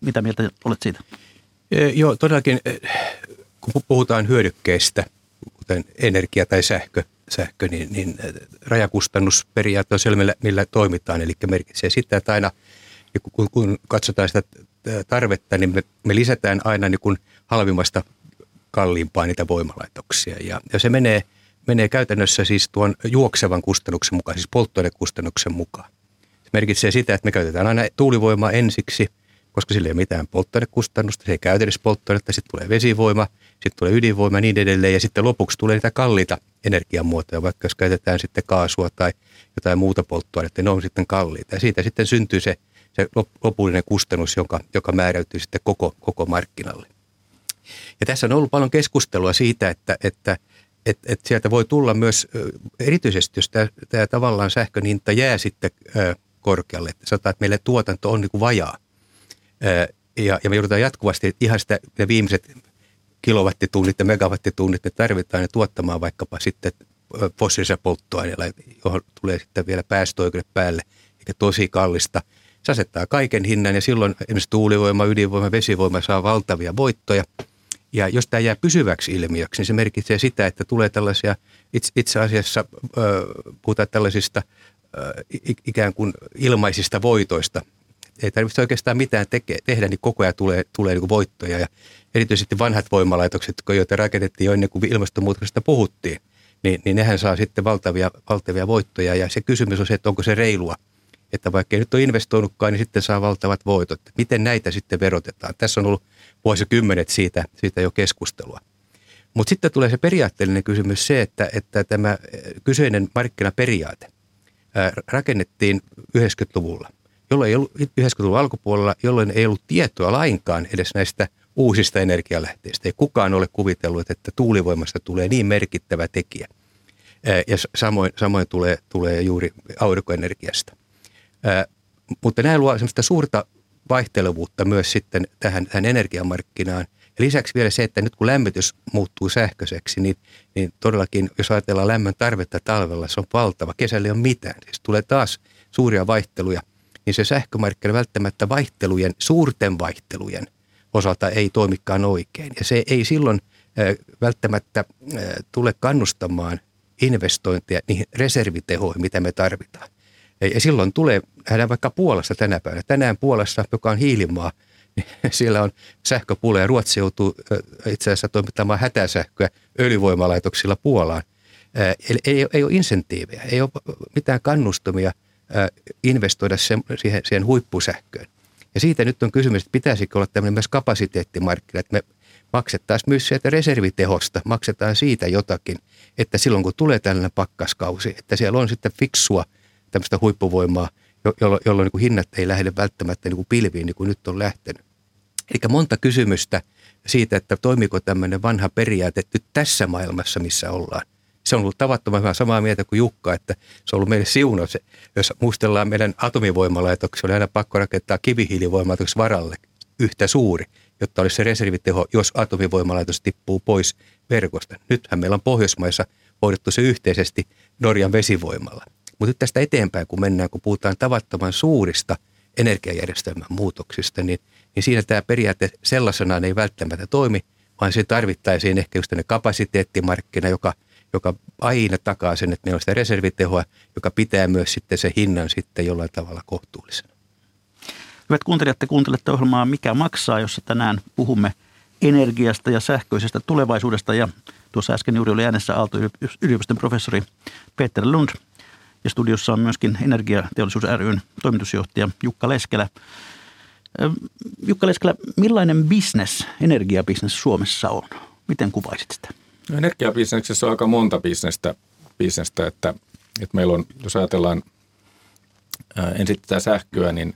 Mitä mieltä olet siitä? Joo, todellakin kun puhutaan hyödykkeistä, kuten energia tai sähkö, sähkö niin, niin rajakustannusperiaate on siellä, millä toimitaan. Eli merkitsee sitä, että aina kun, kun katsotaan sitä tarvetta, niin me, me lisätään aina niin kuin halvimmasta kalliimpaa niitä voimalaitoksia. Ja, ja se menee, menee käytännössä siis tuon juoksevan kustannuksen mukaan, siis polttoainekustannuksen mukaan. Se merkitsee sitä, että me käytetään aina tuulivoimaa ensiksi, koska sillä ei ole mitään polttoainekustannusta, se ei käytä edes polttoainetta, sitten tulee vesivoima, sitten tulee ydinvoima ja niin edelleen, ja sitten lopuksi tulee niitä kalliita energiamuotoja, vaikka jos käytetään sitten kaasua tai jotain muuta polttoainetta, ne on sitten kalliita. Ja siitä sitten syntyy se, se lopullinen kustannus, joka, joka määräytyy sitten koko, koko markkinalle. Ja tässä on ollut paljon keskustelua siitä, että, että että että sieltä voi tulla myös, erityisesti jos tämä, tämä tavallaan sähkön hinta jää sitten korkealle, että sanotaan, että meille tuotanto on niin kuin vajaa. Ja, ja me joudutaan jatkuvasti ihan sitä, ne viimeiset kilowattitunnit ja megawattitunnit ne tarvitaan ne tuottamaan vaikkapa sitten fossiilisella polttoaineella, johon tulee sitten vielä päästöoikeudet päälle, eikä tosi kallista. Se asettaa kaiken hinnan ja silloin esimerkiksi tuulivoima, ydinvoima, vesivoima saa valtavia voittoja. Ja jos tämä jää pysyväksi ilmiöksi, niin se merkitsee sitä, että tulee tällaisia, itse asiassa puhutaan tällaisista ikään kuin ilmaisista voitoista. Ei tarvitse oikeastaan mitään teke, tehdä, niin koko ajan tulee, tulee niin voittoja. Ja erityisesti vanhat voimalaitokset, joita rakennettiin jo ennen kuin ilmastonmuutoksesta puhuttiin, niin, niin nehän saa sitten valtavia, valtavia voittoja. Ja se kysymys on se, että onko se reilua, että vaikka ei nyt ole investoinutkaan, niin sitten saa valtavat voitot. Miten näitä sitten verotetaan? Tässä on ollut vuosikymmenet siitä, siitä jo keskustelua. Mutta sitten tulee se periaatteellinen kysymys se, että, että tämä kyseinen markkinaperiaate rakennettiin 90-luvulla, jolloin ei ollut 90-luvun alkupuolella, jolloin ei ollut tietoa lainkaan edes näistä uusista energialähteistä. Ei kukaan ole kuvitellut, että tuulivoimasta tulee niin merkittävä tekijä. Ja samoin, samoin tulee, tulee juuri aurinkoenergiasta. Mutta nämä luovat sellaista suurta vaihtelevuutta myös sitten tähän, tähän energiamarkkinaan. Ja lisäksi vielä se, että nyt kun lämmitys muuttuu sähköiseksi, niin, niin todellakin, jos ajatellaan lämmön tarvetta talvella, se on valtava. Kesällä ei ole mitään. Siis tulee taas suuria vaihteluja. Niin se sähkömarkkina välttämättä vaihtelujen, suurten vaihtelujen – osalta ei toimikaan oikein. Ja se ei silloin välttämättä tule kannustamaan investointeja niihin reservitehoihin, mitä me tarvitaan. Ja silloin tulee, nähdään vaikka Puolassa tänä päivänä. Tänään Puolassa, joka on hiilimaa, niin siellä on sähköpula ja Ruotsi joutuu itse asiassa toimittamaan hätäsähköä öljyvoimalaitoksilla Puolaan. Eli ei, ei ole insentiivejä, ei ole mitään kannustumia investoida siihen, siihen huippusähköön. Ja siitä nyt on kysymys, että pitäisikö olla tämmöinen myös kapasiteettimarkkina, että me maksettaisiin myös sieltä reservitehosta, maksetaan siitä jotakin, että silloin kun tulee tällainen pakkaskausi, että siellä on sitten fiksua tämmöistä huippuvoimaa, jolloin, jolloin niin hinnat ei lähde välttämättä niin kuin pilviin niin kuin nyt on lähtenyt. Eli monta kysymystä siitä, että toimiko tämmöinen vanha periaate nyt tässä maailmassa, missä ollaan se on ollut tavattoman hyvä samaa mieltä kuin Jukka, että se on ollut meille siunaus. Jos muistellaan meidän atomivoimalaitoksia, oli aina pakko rakentaa kivihiilivoimalaitoksen varalle yhtä suuri, jotta olisi se reserviteho, jos atomivoimalaitos tippuu pois verkosta. Nythän meillä on Pohjoismaissa hoidettu se yhteisesti Norjan vesivoimalla. Mutta nyt tästä eteenpäin, kun mennään, kun puhutaan tavattoman suurista energiajärjestelmän muutoksista, niin, niin siinä tämä periaate sellaisenaan ei välttämättä toimi, vaan se tarvittaisiin ehkä just kapasiteettimarkkina, joka – joka aina takaa sen, että meillä on sitä reservitehoa, joka pitää myös sitten se hinnan sitten jollain tavalla kohtuullisena. Hyvät kuuntelijat, te kuuntelette ohjelmaa Mikä maksaa, jossa tänään puhumme energiasta ja sähköisestä tulevaisuudesta. Ja tuossa äsken juuri oli äänessä Aalto-yliopiston professori Peter Lund. Ja studiossa on myöskin Energiateollisuus ryn toimitusjohtaja Jukka Leskelä. Jukka Leskelä, millainen business, energiabisnes Suomessa on? Miten kuvaisit sitä? No energiabisneksessä on aika monta bisnestä, bisnestä että, että meillä on, jos ajatellaan ää, ensin tätä sähköä, niin,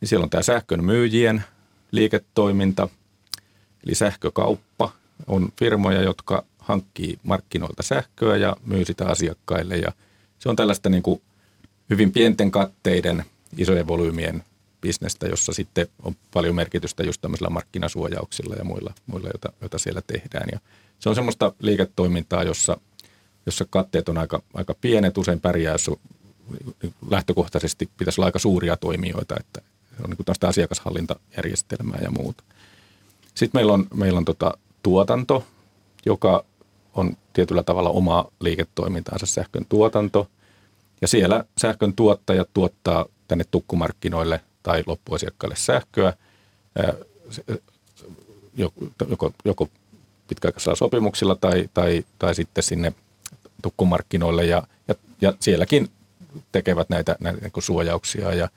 niin siellä on tämä sähkön myyjien liiketoiminta, eli sähkökauppa. On firmoja, jotka hankkii markkinoilta sähköä ja myy sitä asiakkaille ja se on tällaista niin kuin hyvin pienten katteiden, isojen volyymien bisnestä, jossa sitten on paljon merkitystä just tämmöisillä markkinasuojauksilla ja muilla, muilla joita, joita siellä tehdään. Ja se on semmoista liiketoimintaa, jossa, jossa katteet on aika, aika pienet, usein pärjää, jos lähtökohtaisesti pitäisi olla aika suuria toimijoita, että on niin kuin asiakashallintajärjestelmää ja muuta. Sitten meillä on, meillä on tota tuotanto, joka on tietyllä tavalla oma liiketoimintaansa sähkön tuotanto. Ja siellä sähkön tuottajat tuottaa tänne tukkumarkkinoille tai loppuasiakkaille sähköä joko, joko pitkäaikaisilla sopimuksilla tai, tai, tai sitten sinne tukkumarkkinoille ja, ja, ja sielläkin tekevät näitä, näitä niin suojauksia ja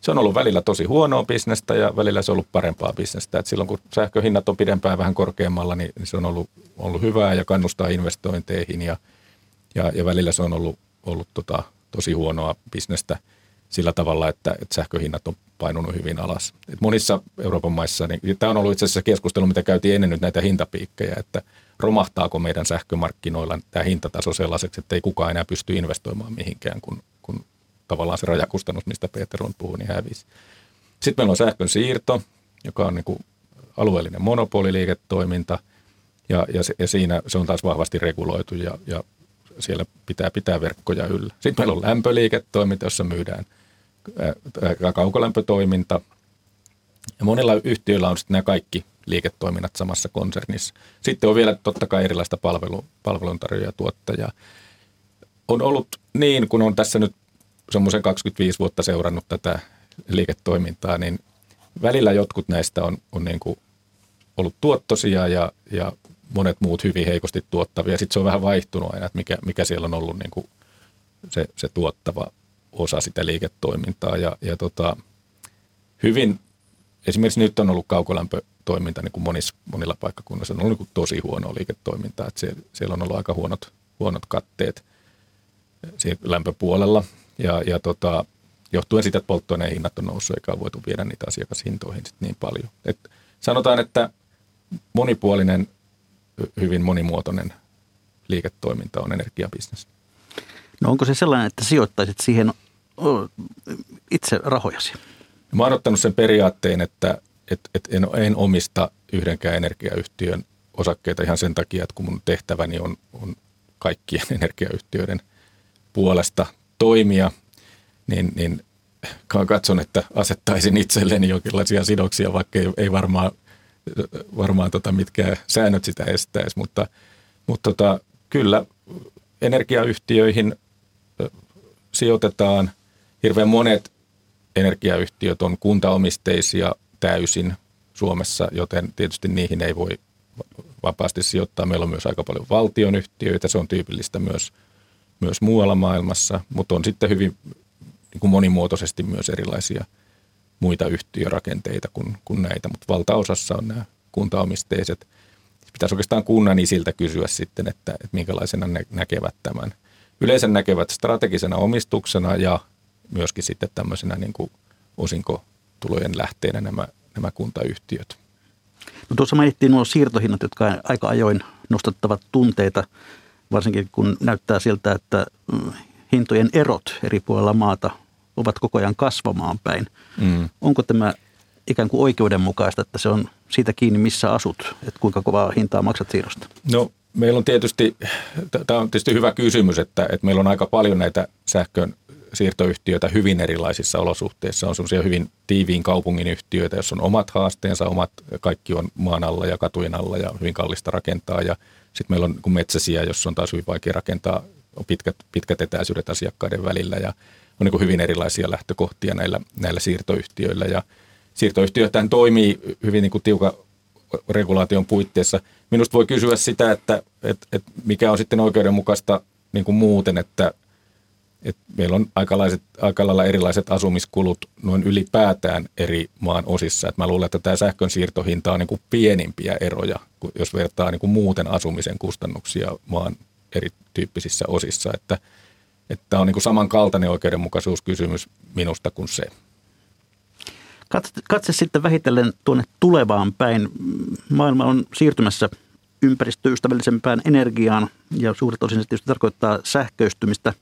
se on ollut välillä tosi huonoa bisnestä ja välillä se on ollut parempaa bisnestä. Et silloin kun sähköhinnat on pidempään vähän korkeammalla, niin, niin se on ollut, ollut hyvää ja kannustaa investointeihin ja, ja, ja välillä se on ollut, ollut tota, tosi huonoa bisnestä sillä tavalla, että, että sähköhinnat on painunut hyvin alas. Et monissa Euroopan maissa, niin tämä on ollut itse asiassa keskustelu, mitä käytiin ennen nyt näitä hintapiikkejä, että romahtaako meidän sähkömarkkinoilla tämä hintataso sellaiseksi, että ei kukaan enää pysty investoimaan mihinkään, kun, kun tavallaan se rajakustannus, mistä Peter on puhuu, niin hävisi. Sitten meillä on sähkön siirto, joka on niin kuin alueellinen monopoliliiketoiminta, ja, ja, se, ja siinä se on taas vahvasti reguloitu, ja, ja siellä pitää pitää verkkoja yllä. Sitten meillä on lämpöliiketoiminta, jossa myydään kaukolämpötoiminta. Ja monilla yhtiöillä on sitten nämä kaikki liiketoiminnat samassa konsernissa. Sitten on vielä totta kai erilaista palvelu, palveluntarjoajatuottajaa. On ollut niin, kun on tässä nyt semmoisen 25 vuotta seurannut tätä liiketoimintaa, niin välillä jotkut näistä on, on niin kuin ollut tuottosia ja, ja monet muut hyvin heikosti tuottavia. Sitten se on vähän vaihtunut aina, että mikä, mikä siellä on ollut niin kuin se, se tuottava osa sitä liiketoimintaa. Ja, ja tota, hyvin, esimerkiksi nyt on ollut kaukolämpötoiminta niin kuin monissa, monilla paikkakunnilla, se on ollut niin tosi huonoa liiketoimintaa. Että siellä, siellä on ollut aika huonot, huonot katteet lämpöpuolella. Ja, ja tota, johtuen siitä, että polttoaineen hinnat on noussut, eikä ole voitu viedä niitä asiakashintoihin sit niin paljon. Et sanotaan, että monipuolinen, hyvin monimuotoinen liiketoiminta on energiabisnes. No onko se sellainen, että sijoittaisit siihen itse rahojasi? Mä oon ottanut sen periaatteen, että et, et en, en omista yhdenkään energiayhtiön osakkeita ihan sen takia, että kun mun tehtäväni on, on kaikkien energiayhtiöiden puolesta toimia, niin, niin katson, että asettaisin itselleni jonkinlaisia sidoksia, vaikka ei, ei varmaan, varmaan tota mitkään säännöt sitä estäisi, mutta, mutta tota, kyllä energiayhtiöihin sijoitetaan. Hirveän monet energiayhtiöt on kuntaomisteisia täysin Suomessa, joten tietysti niihin ei voi vapaasti sijoittaa. Meillä on myös aika paljon valtionyhtiöitä, se on tyypillistä myös, myös muualla maailmassa, mutta on sitten hyvin niin kuin monimuotoisesti myös erilaisia muita yhtiörakenteita kuin, kuin näitä, mutta valtaosassa on nämä kuntaomisteiset. Pitäisi oikeastaan kunnan isiltä kysyä sitten, että, että minkälaisena ne näkevät tämän – yleensä näkevät strategisena omistuksena ja myöskin sitten tämmöisenä niin kuin osinkotulojen lähteenä nämä, nämä kuntayhtiöt. No tuossa mainittiin nuo siirtohinnat, jotka aika ajoin nostattavat tunteita, varsinkin kun näyttää siltä, että mm, hintojen erot eri puolilla maata ovat koko ajan kasvamaan päin. Mm. Onko tämä ikään kuin oikeudenmukaista, että se on siitä kiinni, missä asut, että kuinka kovaa hintaa maksat siirrosta? No meillä on tietysti, tämä on tietysti hyvä kysymys, että, että meillä on aika paljon näitä sähkön siirtoyhtiöitä hyvin erilaisissa olosuhteissa. On semmoisia hyvin tiiviin kaupungin yhtiöitä, joissa on omat haasteensa, omat, kaikki on maan alla ja katujen alla ja hyvin kallista rakentaa. Ja sitten meillä on metsäsiä, jossa on taas hyvin vaikea rakentaa, pitkät, pitkät etäisyydet asiakkaiden välillä ja on niin hyvin erilaisia lähtökohtia näillä, näillä siirtoyhtiöillä. Ja siirtoyhtiöthän toimii hyvin niin kuin tiukan regulaation puitteissa. Minusta voi kysyä sitä, että, että, että mikä on sitten oikeudenmukaista niin kuin muuten, että, että meillä on aikalaiset, aika lailla erilaiset asumiskulut noin ylipäätään eri maan osissa. Että mä luulen, että tämä sähkön siirtohinta on niin kuin pienimpiä eroja, jos vertaa niin kuin muuten asumisen kustannuksia maan erityyppisissä osissa. Että, että on niin kuin samankaltainen oikeudenmukaisuuskysymys minusta kuin se. Katse, katse sitten vähitellen tuonne tulevaan päin. Maailma on siirtymässä ympäristöystävällisempään energiaan ja suuret osin se tietysti tarkoittaa sähköistymistä.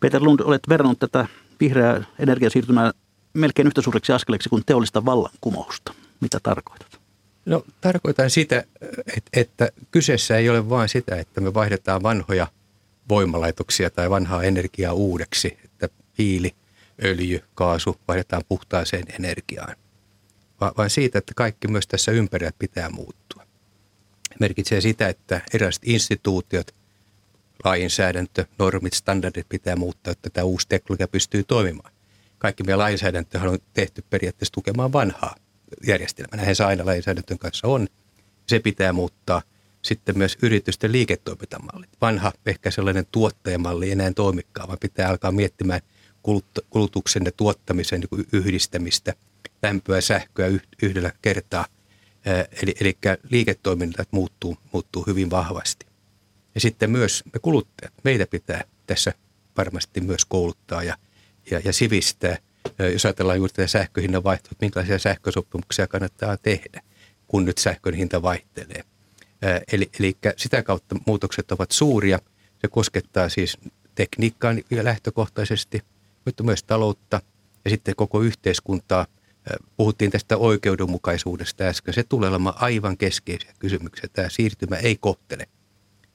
Peter Lund, olet verrannut tätä vihreää energiasiirtymää melkein yhtä suureksi askeleeksi kuin teollista vallankumousta. Mitä tarkoitat? No tarkoitan sitä, että kyseessä ei ole vain sitä, että me vaihdetaan vanhoja voimalaitoksia tai vanhaa energiaa uudeksi, että hiili öljy, kaasu vaihdetaan puhtaaseen energiaan, vaan siitä, että kaikki myös tässä ympärillä pitää muuttua. Merkitsee sitä, että erilaiset instituutiot, lainsäädäntö, normit, standardit pitää muuttaa, että tämä uusi teknologia pystyy toimimaan. Kaikki meidän lainsäädäntö on tehty periaatteessa tukemaan vanhaa järjestelmää. Näin se aina lainsäädäntön kanssa on. Se pitää muuttaa. Sitten myös yritysten liiketoimintamallit. Vanha, ehkä sellainen tuottajamalli ei enää toimikaan, vaan pitää alkaa miettimään kulutuksen ja tuottamisen niin yhdistämistä, lämpöä sähköä yhdellä kertaa. Eli, eli liiketoiminnat muuttuu, muuttuu hyvin vahvasti. Ja sitten myös me kuluttajat, meitä pitää tässä varmasti myös kouluttaa ja, ja, ja sivistää. Jos ajatellaan juuri tätä sähköhinnan vaihtoa, minkälaisia sähkösopimuksia kannattaa tehdä, kun nyt sähkön hinta vaihtelee. Eli, eli sitä kautta muutokset ovat suuria. Se koskettaa siis tekniikkaa lähtökohtaisesti, mutta myös taloutta ja sitten koko yhteiskuntaa. Puhuttiin tästä oikeudenmukaisuudesta äsken. Se tulee olemaan aivan keskeisiä kysymyksiä. Tämä siirtymä ei kohtele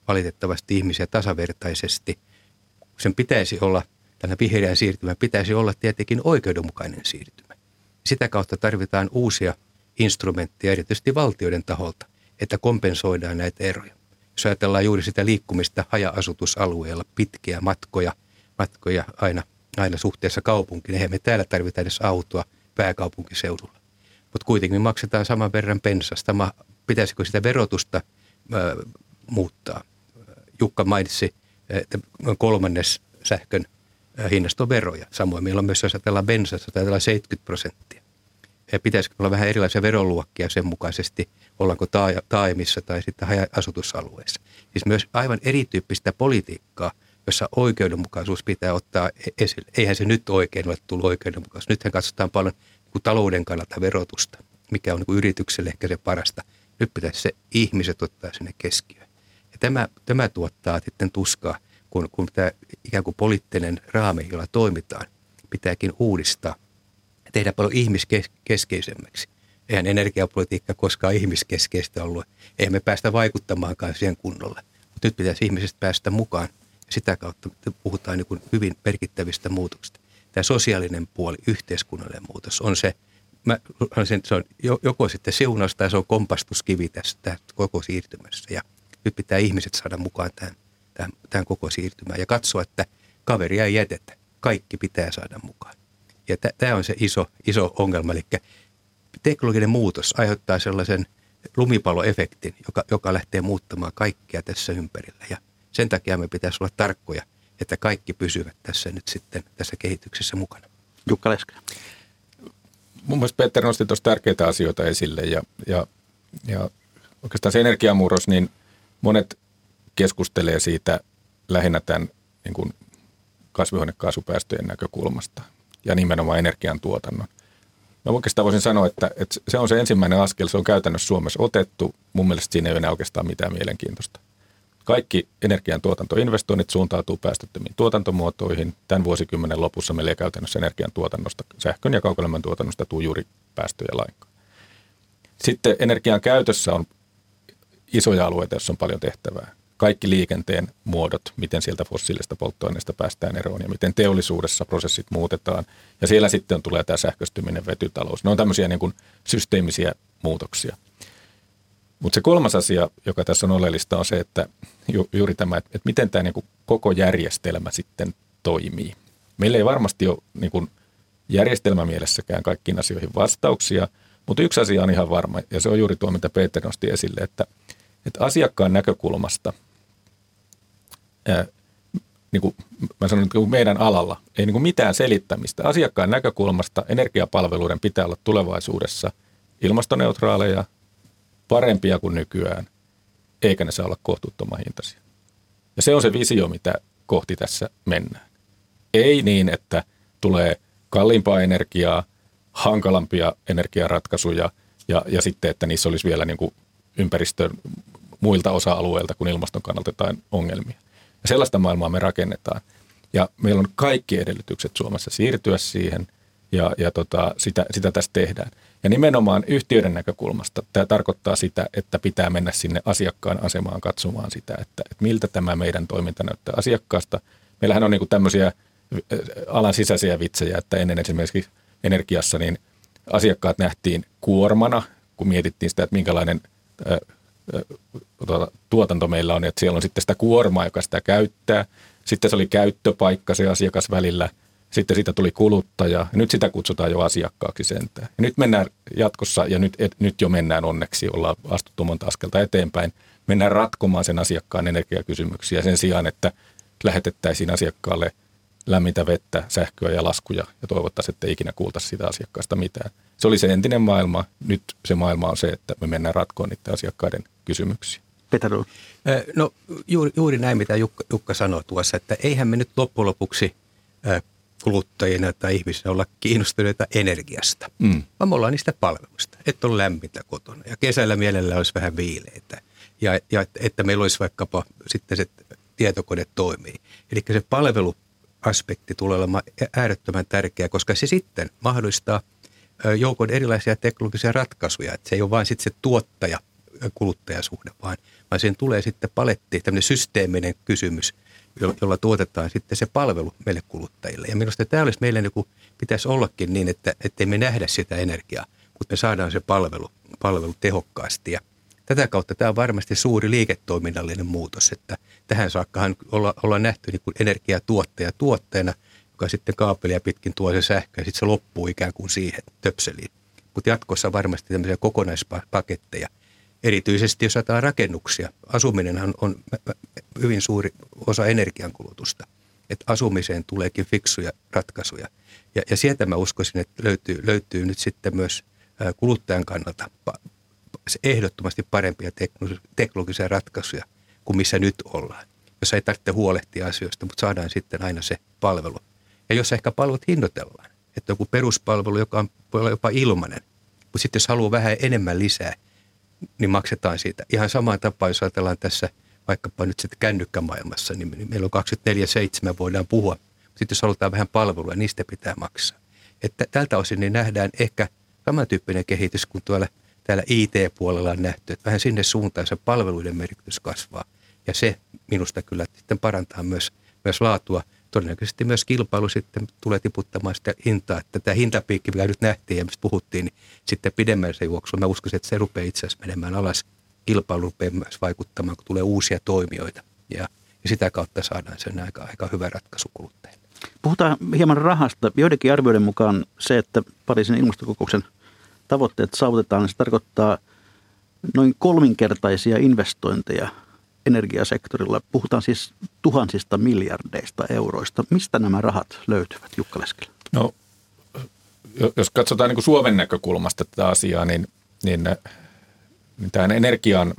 valitettavasti ihmisiä tasavertaisesti. Sen pitäisi olla, tänä vihreän siirtymä pitäisi olla tietenkin oikeudenmukainen siirtymä. Sitä kautta tarvitaan uusia instrumentteja, erityisesti valtioiden taholta, että kompensoidaan näitä eroja. Jos ajatellaan juuri sitä liikkumista haja-asutusalueella, pitkiä matkoja, matkoja aina, aina suhteessa kaupunkiin, eihän me täällä tarvita edes autoa pääkaupunkiseudulla. Mutta kuitenkin maksetaan saman verran pensasta. Pitäisikö sitä verotusta ö, muuttaa? Jukka mainitsi, että kolmannes sähkön hinnasta on veroja. Samoin meillä on myös, jos ajatellaan bensasta, ajatellaan 70 prosenttia. Ja pitäisikö olla vähän erilaisia veroluokkia sen mukaisesti, ollaanko taajamissa tai sitten asutusalueissa. Siis myös aivan erityyppistä politiikkaa, jossa oikeudenmukaisuus pitää ottaa e-, esille. Eihän se nyt oikein ole tullut oikeudenmukaisuus. Nythän katsotaan paljon niin talouden kannalta verotusta, mikä on niin yritykselle ehkä se parasta. Nyt pitäisi se ihmiset ottaa sinne keskiöön. Ja tämä, tämä tuottaa sitten tuskaa, kun, kun tämä ikään kuin poliittinen raami, jolla toimitaan, pitääkin uudistaa ja tehdä paljon ihmiskeskeisemmäksi. Eihän energiapolitiikka koskaan ihmiskeskeistä ollut. Eihän me päästä vaikuttamaankaan siihen kunnolla. Mutta nyt pitäisi ihmisestä päästä mukaan. Sitä kautta puhutaan niin hyvin merkittävistä muutoksista. Tämä sosiaalinen puoli, yhteiskunnallinen muutos on se, mä sanoisin, se on joko sitten siunaus tai se on kompastuskivi tässä koko siirtymässä. Ja nyt pitää ihmiset saada mukaan tähän, tähän, tähän koko siirtymään ja katsoa, että kaveria ei jätetä. Kaikki pitää saada mukaan. Ja tämä on se iso, iso ongelma. Eli teknologinen muutos aiheuttaa sellaisen lumipaloefektin, joka, joka lähtee muuttamaan kaikkea tässä ympärillä. Ja sen takia me pitäisi olla tarkkoja, että kaikki pysyvät tässä nyt sitten tässä kehityksessä mukana. Jukka Leskä. Mun mielestä Peter nosti tuossa tärkeitä asioita esille ja, ja, ja oikeastaan se energiamurros, niin – Monet keskustelee siitä lähinnä tämän niin kuin kasvihuonekaasupäästöjen näkökulmasta ja nimenomaan energiantuotannon. Mä oikeastaan voisin sanoa, että, että se on se ensimmäinen askel, se on käytännössä Suomessa otettu. Mun mielestä siinä ei ole enää oikeastaan mitään mielenkiintoista. Kaikki energiantuotantoinvestoinnit suuntautuu päästöttömiin tuotantomuotoihin. Tämän vuosikymmenen lopussa meillä ei käytännössä energiantuotannosta, sähkön ja kaukolämmön tuotannosta tuu juuri päästöjä lainkaan. Sitten energian käytössä on isoja alueita, joissa on paljon tehtävää. Kaikki liikenteen muodot, miten sieltä fossiilista polttoaineesta päästään eroon ja miten teollisuudessa prosessit muutetaan. Ja siellä sitten tulee tämä sähköstyminen, vetytalous. Ne on tämmöisiä niin kuin systeemisiä muutoksia. Mutta se kolmas asia, joka tässä on oleellista, on se, että ju, juuri tämä, että, miten tämä niin kuin koko järjestelmä sitten toimii. Meillä ei varmasti ole niin kuin järjestelmämielessäkään kaikkiin asioihin vastauksia, mutta yksi asia on ihan varma, ja se on juuri tuo, mitä Peter nosti esille, että – että asiakkaan näkökulmasta, ää, niin kuin mä sanon, että meidän alalla ei niin kuin mitään selittämistä. Asiakkaan näkökulmasta energiapalveluiden pitää olla tulevaisuudessa ilmastoneutraaleja, parempia kuin nykyään, eikä ne saa olla kohtuuttoman hintaisia. Ja se on se visio, mitä kohti tässä mennään. Ei niin, että tulee kalliimpaa energiaa, hankalampia energiaratkaisuja ja, ja sitten, että niissä olisi vielä niin kuin ympäristön muilta osa-alueilta kuin ilmaston kannalta jotain ongelmia. Ja sellaista maailmaa me rakennetaan. Ja meillä on kaikki edellytykset Suomessa siirtyä siihen ja, ja tota, sitä, sitä tässä tehdään. Ja nimenomaan yhtiöiden näkökulmasta tämä tarkoittaa sitä, että pitää mennä sinne asiakkaan asemaan katsomaan sitä, että, että miltä tämä meidän toiminta näyttää asiakkaasta. Meillähän on niin tämmöisiä alan sisäisiä vitsejä, että ennen esimerkiksi energiassa niin asiakkaat nähtiin kuormana, kun mietittiin sitä, että minkälainen tuota, tuotanto meillä on, että siellä on sitten sitä kuormaa, joka sitä käyttää. Sitten se oli käyttöpaikka se asiakas välillä. Sitten siitä tuli kuluttaja. Ja nyt sitä kutsutaan jo asiakkaaksi sentään. Ja nyt mennään jatkossa, ja nyt, et, nyt jo mennään onneksi, ollaan astuttu monta askelta eteenpäin. Mennään ratkomaan sen asiakkaan energiakysymyksiä sen sijaan, että lähetettäisiin asiakkaalle lämmintä vettä, sähköä ja laskuja ja toivottaisiin, että ei ikinä kuulta sitä asiakkaasta mitään. Se oli se entinen maailma. Nyt se maailma on se, että me mennään ratkoon niiden asiakkaiden kysymyksiä. Peter No juuri, juuri näin, mitä Jukka, Jukka sanoi tuossa, että eihän me nyt loppujen lopuksi kuluttajina tai ihmisinä olla kiinnostuneita energiasta, mm. vaan me ollaan niistä palveluista, että on lämmintä kotona ja kesällä mielellä olisi vähän viileitä ja, ja että meillä olisi vaikkapa sitten se tietokone toimii. Eli se palveluaspekti tulee olemaan äärettömän tärkeä, koska se sitten mahdollistaa joukon erilaisia teknologisia ratkaisuja. Että se ei ole vain sitten se tuottaja kuluttajasuhde, vaan, vaan siihen tulee sitten paletti, tämmöinen systeeminen kysymys, jolla tuotetaan sitten se palvelu meille kuluttajille. Ja minusta tämä olisi meille niin kuin, pitäisi ollakin niin, että ettei me nähdä sitä energiaa, mutta me saadaan se palvelu, palvelu tehokkaasti. Ja tätä kautta tämä on varmasti suuri liiketoiminnallinen muutos, että tähän saakkahan olla, ollaan nähty niin kuin energiatuottaja tuotteena, joka sitten kaapelia pitkin tuo se sähkö ja sitten se loppuu ikään kuin siihen töpseliin. Mutta jatkossa varmasti tämmöisiä kokonaispaketteja – erityisesti jos ajatellaan rakennuksia. Asuminenhan on hyvin suuri osa energiankulutusta. Että asumiseen tuleekin fiksuja ratkaisuja. Ja, ja sieltä mä uskoisin, että löytyy, löytyy nyt sitten myös kuluttajan kannalta ehdottomasti parempia teknologisia ratkaisuja kuin missä nyt ollaan. Jos ei tarvitse huolehtia asioista, mutta saadaan sitten aina se palvelu. Ja jos ehkä palvelut hinnoitellaan, että joku peruspalvelu, joka on, voi olla jopa ilmainen, mutta sitten jos haluaa vähän enemmän lisää, niin maksetaan siitä. Ihan samaan tapaan, jos ajatellaan tässä vaikkapa nyt sitten kännykkämaailmassa, niin, niin meillä on 24-7 voidaan puhua. Sitten jos halutaan vähän palvelua, niistä pitää maksaa. Että tältä osin niin nähdään ehkä samantyyppinen kehitys kuin tuolla täällä IT-puolella on nähty, että vähän sinne suuntaan se palveluiden merkitys kasvaa. Ja se minusta kyllä sitten parantaa myös, myös laatua – todennäköisesti myös kilpailu sitten tulee tiputtamaan sitä hintaa. Että tämä hintapiikki, mikä nyt nähtiin ja mistä puhuttiin, niin sitten pidemmällä se juoksu, mä uskoisin, että se rupeaa itse asiassa menemään alas. Kilpailu rupeaa myös vaikuttamaan, kun tulee uusia toimijoita. Ja, ja sitä kautta saadaan sen aika, aika hyvä ratkaisu kuluttajille. Puhutaan hieman rahasta. Joidenkin arvioiden mukaan se, että Pariisin ilmastokokouksen tavoitteet saavutetaan, niin se tarkoittaa noin kolminkertaisia investointeja energiasektorilla. Puhutaan siis tuhansista miljardeista euroista. Mistä nämä rahat löytyvät, Jukka Leskelä? No, jos katsotaan niin Suomen näkökulmasta tätä asiaa, niin, niin, niin tähän energian,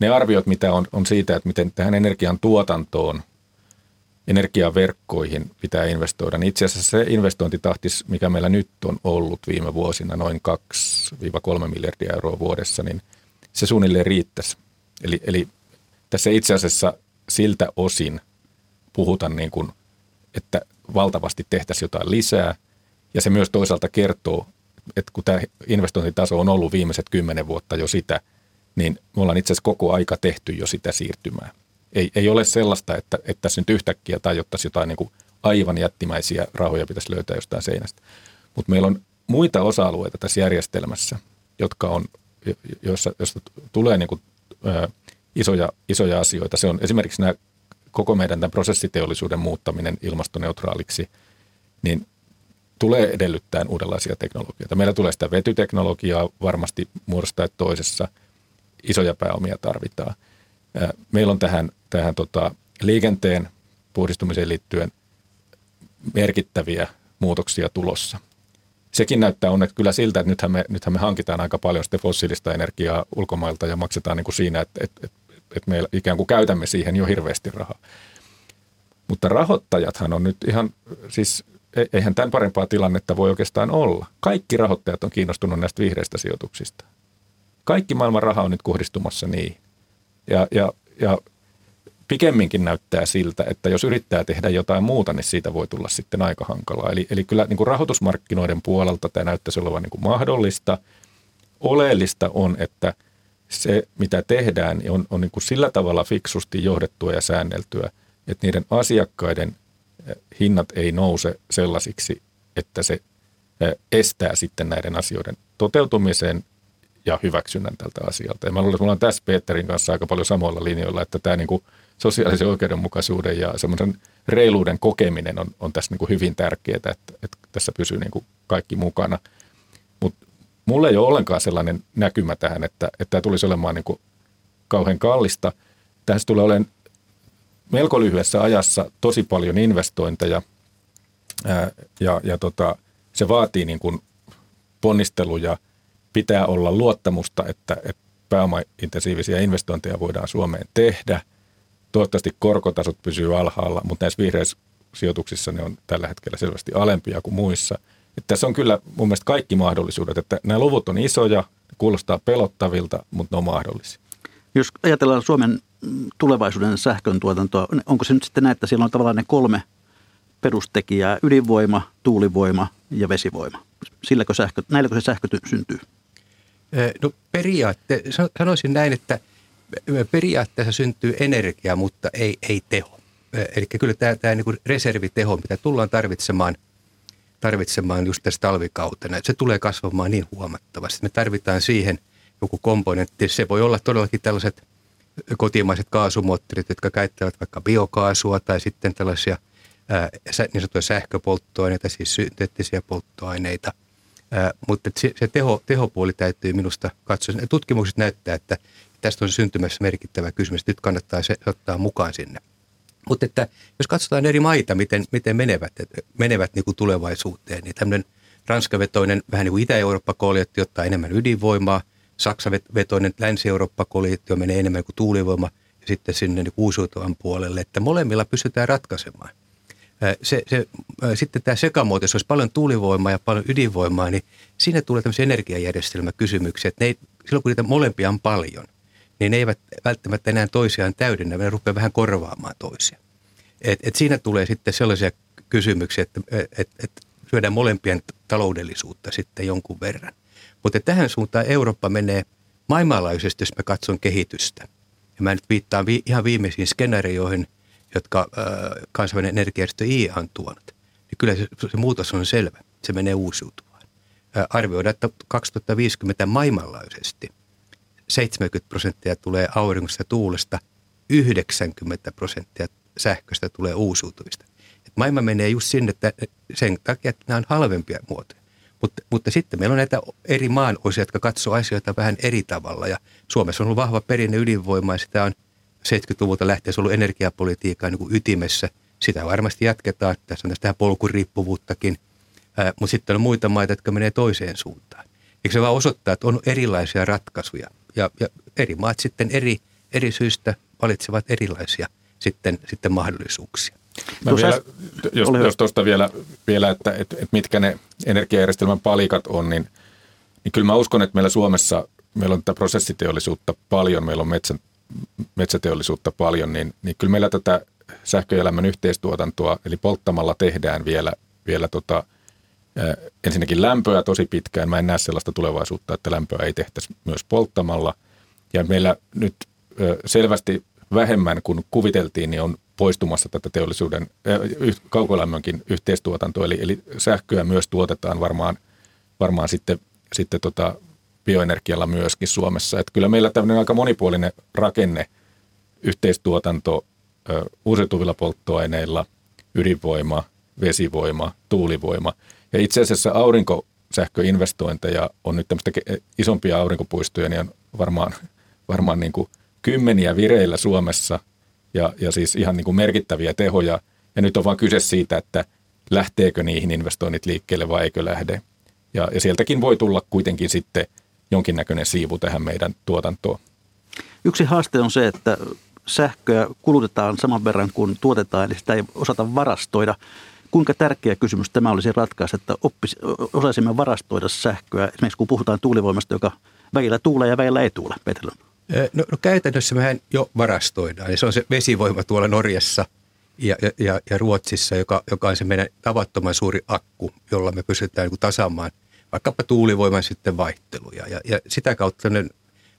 ne arviot, mitä on, on siitä, että miten tähän energian tuotantoon, energiaverkkoihin pitää investoida, niin itse asiassa se investointitahtis, mikä meillä nyt on ollut viime vuosina, noin 2-3 miljardia euroa vuodessa, niin se suunnilleen riittäisi. Eli, eli tässä itse asiassa siltä osin puhuta niin kuin, että valtavasti tehtäisiin jotain lisää. Ja se myös toisaalta kertoo, että kun tämä investointitaso on ollut viimeiset kymmenen vuotta jo sitä, niin me ollaan itse asiassa koko aika tehty jo sitä siirtymää. Ei, ei ole sellaista, että, että tässä nyt yhtäkkiä tajuttaisiin jotain niin kuin aivan jättimäisiä rahoja pitäisi löytää jostain seinästä. Mutta meillä on muita osa-alueita tässä järjestelmässä, jotka on, joissa, joista tulee niin kuin, isoja, isoja asioita. Se on esimerkiksi nämä koko meidän tämän prosessiteollisuuden muuttaminen ilmastoneutraaliksi, niin tulee edellyttää uudenlaisia teknologioita. Meillä tulee sitä vetyteknologiaa varmasti muodostaa toisessa. Isoja pääomia tarvitaan. Meillä on tähän, tähän tota, liikenteen puhdistumiseen liittyen merkittäviä muutoksia tulossa. Sekin näyttää onneksi kyllä siltä, että nythän me, nythän me hankitaan aika paljon fossiilista energiaa ulkomailta ja maksetaan niin kuin siinä, että, että, että että me ikään kuin käytämme siihen jo hirveästi rahaa. Mutta rahoittajathan on nyt ihan, siis e-, eihän tämän parempaa tilannetta voi oikeastaan olla. Kaikki rahoittajat on kiinnostunut näistä vihreistä sijoituksista. Kaikki maailman raha on nyt kohdistumassa niihin. Ja, ja, ja pikemminkin näyttää siltä, että jos yrittää tehdä jotain muuta, niin siitä voi tulla sitten aika hankalaa. Eli, eli kyllä niin kuin rahoitusmarkkinoiden puolelta tämä näyttäisi olevan niin kuin mahdollista. Oleellista on, että – se, mitä tehdään, niin on, on niin kuin sillä tavalla fiksusti johdettua ja säänneltyä, että niiden asiakkaiden eh, hinnat ei nouse sellaisiksi, että se estää sitten näiden asioiden toteutumisen ja hyväksynnän tältä asialta. Ja mä luulen, että mulla on tässä Peterin kanssa aika paljon samoilla linjoilla, että tämä niin kuin sosiaalisen oikeudenmukaisuuden ja semmoisen reiluuden kokeminen on, on tässä niin kuin hyvin tärkeää, että, että tässä pysyy niin kuin kaikki mukana. Mulla ei ole ollenkaan sellainen näkymä tähän, että, että tämä tulisi olemaan niin kuin kauhean kallista. Tässä tulee olemaan melko lyhyessä ajassa tosi paljon investointeja ää, ja, ja tota, se vaatii niin kuin ponnisteluja. Pitää olla luottamusta, että, että pääomaintensiivisiä investointeja voidaan Suomeen tehdä. Toivottavasti korkotasot pysyy alhaalla, mutta näissä vihreissä sijoituksissa ne on tällä hetkellä selvästi alempia kuin muissa. Että tässä on kyllä mun mielestä kaikki mahdollisuudet, että nämä luvut on isoja, kuulostaa pelottavilta, mutta ne on mahdollisia. Jos ajatellaan Suomen tulevaisuuden sähkön tuotantoa, onko se nyt sitten näin, että siellä on tavallaan ne kolme perustekijää, ydinvoima, tuulivoima ja vesivoima? Silläkö sähkö, näilläkö se sähkö syntyy? No periaatte, sanoisin näin, että periaatteessa syntyy energia, mutta ei, ei teho. Eli kyllä tämä, tämä niin reserviteho, mitä tullaan tarvitsemaan, tarvitsemaan just tässä talvikautena, että se tulee kasvamaan niin huomattavasti. Me tarvitaan siihen joku komponentti. Se voi olla todellakin tällaiset kotimaiset kaasumoottorit, jotka käyttävät vaikka biokaasua tai sitten tällaisia ää, niin sanottuja sähköpolttoaineita, siis synteettisiä polttoaineita. Ää, mutta se, se teho, tehopuoli täytyy minusta katsoa. Tutkimukset näyttää, että tästä on syntymässä merkittävä kysymys. Nyt kannattaa se ottaa mukaan sinne. Mutta että jos katsotaan eri maita, miten, miten menevät, menevät niin kuin tulevaisuuteen, niin tämmöinen ranskavetoinen vähän niin kuin Itä-Eurooppa-koalitio ottaa enemmän ydinvoimaa, Saksa-vetoinen Länsi-Eurooppa-koalitio menee enemmän kuin tuulivoima ja sitten sinne niin uusiutuvan puolelle, että molemmilla pystytään ratkaisemaan. Se, se, sitten tämä sekamuoto, jos olisi paljon tuulivoimaa ja paljon ydinvoimaa, niin siinä tulee tämmöisiä energiajärjestelmäkysymyksiä, että ne ei, silloin kun niitä molempia on paljon – niin ne eivät välttämättä enää toisiaan täydennä, ne rupeaa vähän korvaamaan toisiaan. Et, et siinä tulee sitten sellaisia kysymyksiä, että et, et syödään molempien taloudellisuutta sitten jonkun verran. Mutta tähän suuntaan Eurooppa menee maailmanlaajuisesti, jos mä katson kehitystä. Ja mä nyt viittaan vi, ihan viimeisiin skenaarioihin, jotka äh, kansainvälinen energiajärjestö IEA on tuonut. Niin kyllä se, se muutos on selvä. Se menee uusiutuvaan. Äh, arvioidaan, että 2050 maailmanlaajuisesti – 70 prosenttia tulee auringosta ja tuulesta, 90 prosenttia sähköstä tulee uusiutuvista. Et maailma menee just sinne että sen takia, että nämä on halvempia muotoja. Mutta, mutta sitten meillä on näitä eri maan osia, jotka katsoo asioita vähän eri tavalla. Ja Suomessa on ollut vahva perinne ydinvoimaa ja sitä on 70-luvulta lähtien ollut energiapolitiikkaa niin kuin ytimessä. Sitä varmasti jatketaan. Tässä on tästä polkuriippuvuuttakin. mutta sitten on muita maita, jotka menee toiseen suuntaan. Eikö se vaan osoittaa, että on erilaisia ratkaisuja – ja, ja eri maat sitten eri, eri syistä valitsevat erilaisia sitten, sitten mahdollisuuksia. Mä vielä, jos, jos tuosta vielä, vielä että, että, että mitkä ne energiajärjestelmän palikat on, niin, niin kyllä mä uskon, että meillä Suomessa meillä on tätä prosessiteollisuutta paljon, meillä on metsä, metsäteollisuutta paljon, niin, niin kyllä meillä tätä sähköelämän yhteistuotantoa, eli polttamalla tehdään vielä, vielä tota, ensinnäkin lämpöä tosi pitkään. Mä en näe sellaista tulevaisuutta, että lämpöä ei tehtäisi myös polttamalla. Ja meillä nyt selvästi vähemmän kuin kuviteltiin, niin on poistumassa tätä teollisuuden kaukolämmönkin yhteistuotantoa. Eli, eli sähköä myös tuotetaan varmaan, varmaan sitten, sitten tota bioenergialla myöskin Suomessa. Että kyllä meillä tämmöinen aika monipuolinen rakenne, yhteistuotanto uusiutuvilla polttoaineilla, ydinvoima, vesivoima, tuulivoima – ja itse asiassa aurinkosähköinvestointeja on nyt tämmöistä isompia aurinkopuistoja, niin on varmaan, varmaan niin kuin kymmeniä vireillä Suomessa ja, ja siis ihan niin kuin merkittäviä tehoja. Ja nyt on vaan kyse siitä, että lähteekö niihin investoinnit liikkeelle vai eikö lähde. Ja, ja sieltäkin voi tulla kuitenkin sitten jonkinnäköinen siivu tähän meidän tuotantoon. Yksi haaste on se, että sähköä kulutetaan saman verran kuin tuotetaan, eli sitä ei osata varastoida. Kuinka tärkeä kysymys tämä olisi ratkaista, että oppis, osaisimme varastoida sähköä, esimerkiksi kun puhutaan tuulivoimasta, joka väillä tuulee ja väillä ei tuule, Petelä? No, no käytännössä mehän jo varastoidaan, ja se on se vesivoima tuolla Norjassa ja, ja, ja Ruotsissa, joka, joka on se meidän tavattoman suuri akku, jolla me pystytään niin tasaamaan vaikkapa tuulivoiman sitten vaihteluja. Ja, ja sitä kautta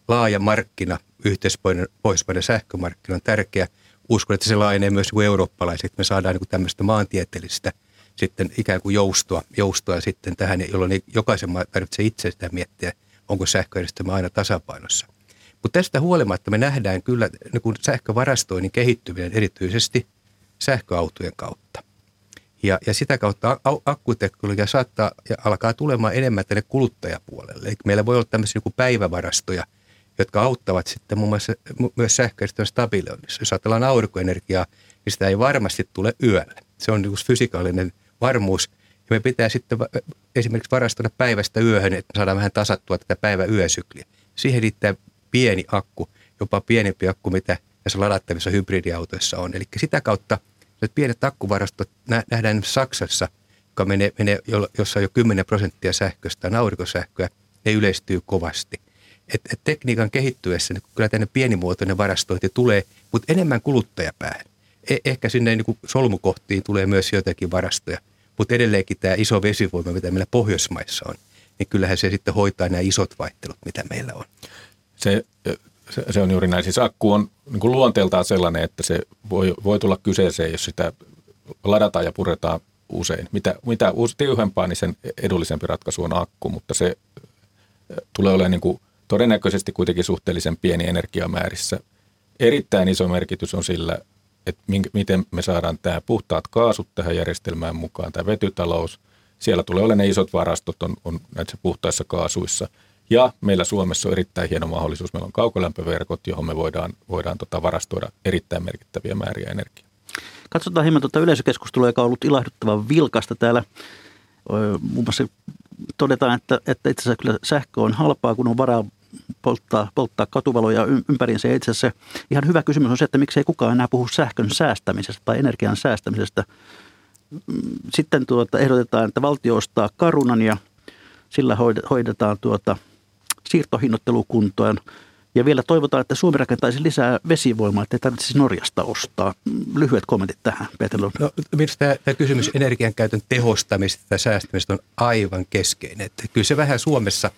laaja markkina, yhteispohjoismainen sähkömarkkina on tärkeä – uskon, että se laajenee myös niin eurooppalaiseksi, että me saadaan niin tämmöistä maantieteellistä sitten ikään kuin joustoa, joustoa sitten tähän, jolloin jokaisen tarvitsee itse sitä miettiä, onko sähköjärjestelmä aina tasapainossa. Mutta tästä huolimatta me nähdään kyllä niin kuin sähkövarastoinnin kehittyminen erityisesti sähköautojen kautta. Ja, ja sitä kautta akkuteknologia saattaa ja alkaa tulemaan enemmän tänne kuluttajapuolelle. Eli meillä voi olla tämmöisiä niin päivävarastoja, jotka auttavat sitten muun muassa myös sähköjärjestelmän stabiloinnissa. Jos ajatellaan aurinkoenergiaa, niin sitä ei varmasti tule yöllä. Se on niin fysikaalinen varmuus. Ja me pitää sitten esimerkiksi varastoida päivästä yöhön, että saadaan vähän tasattua tätä päivä-yösykliä. Siihen riittää pieni akku, jopa pienempi akku, mitä tässä ladattavissa hybridiautoissa on. Eli sitä kautta että pienet akkuvarastot nähdään Saksassa, joka menee, menee, jossa on jo 10 prosenttia sähköstä, on aurinkosähköä, ne yleistyy kovasti. Et, et tekniikan kehittyessä niin kyllä tänne pienimuotoinen varastointi tulee, mutta enemmän kuluttajapäähän. E, ehkä sinne niin solmukohtiin tulee myös joitakin varastoja, mutta edelleenkin tämä iso vesivoima, mitä meillä Pohjoismaissa on, niin kyllähän se sitten hoitaa nämä isot vaihtelut, mitä meillä on. Se, se, se on juuri näin. Siis akku on niin kuin luonteeltaan sellainen, että se voi, voi tulla kyseeseen, jos sitä ladataan ja puretaan usein. Mitä, mitä tiuhempaa, niin sen edullisempi ratkaisu on akku, mutta se tulee olemaan niin kuin todennäköisesti kuitenkin suhteellisen pieni energiamäärissä. Erittäin iso merkitys on sillä, että miten me saadaan tämä puhtaat kaasut tähän järjestelmään mukaan, tämä vetytalous. Siellä tulee olemaan ne isot varastot on, on näissä puhtaissa kaasuissa. Ja meillä Suomessa on erittäin hieno mahdollisuus. Meillä on kaukolämpöverkot, johon me voidaan, voidaan tota varastoida erittäin merkittäviä määriä energiaa. Katsotaan hieman tuota yleisökeskustelua, joka on ollut ilahduttavan vilkasta täällä. Muun muassa todetaan, että, että itse asiassa kyllä sähkö on halpaa, kun on varaa polttaa, polttaa katuvaloja ympäriinsä. Ja itse asiassa ihan hyvä kysymys on se, että miksei kukaan enää puhu sähkön säästämisestä tai energian säästämisestä. Sitten tuota, ehdotetaan, että valtio ostaa karunan ja sillä hoidetaan tuota, siirtohinnoittelukuntoon. Ja vielä toivotaan, että Suomi rakentaisi lisää vesivoimaa, että ei tarvitsisi Norjasta ostaa. Lyhyet kommentit tähän, Peter Lund. No, minusta tämä, tämä kysymys energiankäytön tehostamista tai säästämistä on aivan keskeinen. Että kyllä se vähän Suomessa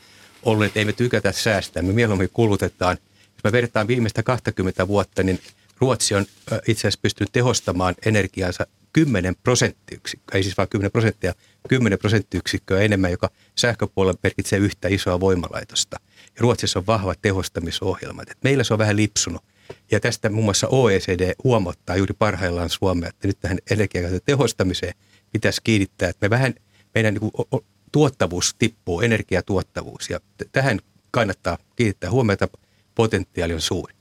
ollut, että ei me tykätä säästää, me mieluummin kulutetaan. Jos me vertaan viimeistä 20 vuotta, niin Ruotsi on itse asiassa pystynyt tehostamaan energiansa 10 prosenttiyksikköä, ei siis vain 10 prosenttia, 10 prosenttiyksikköä enemmän, joka sähköpuolella merkitsee yhtä isoa voimalaitosta. Ja Ruotsissa on vahvat tehostamisohjelmat. Et meillä se on vähän lipsunut. Ja tästä muun muassa OECD huomauttaa juuri parhaillaan Suomea, että nyt tähän energiakäytön tehostamiseen pitäisi kiinnittää, että me vähän, meidän niin kuin, tuottavuus tippuu, energiatuottavuus. Ja tähän kannattaa kiinnittää huomiota, potentiaali on suuri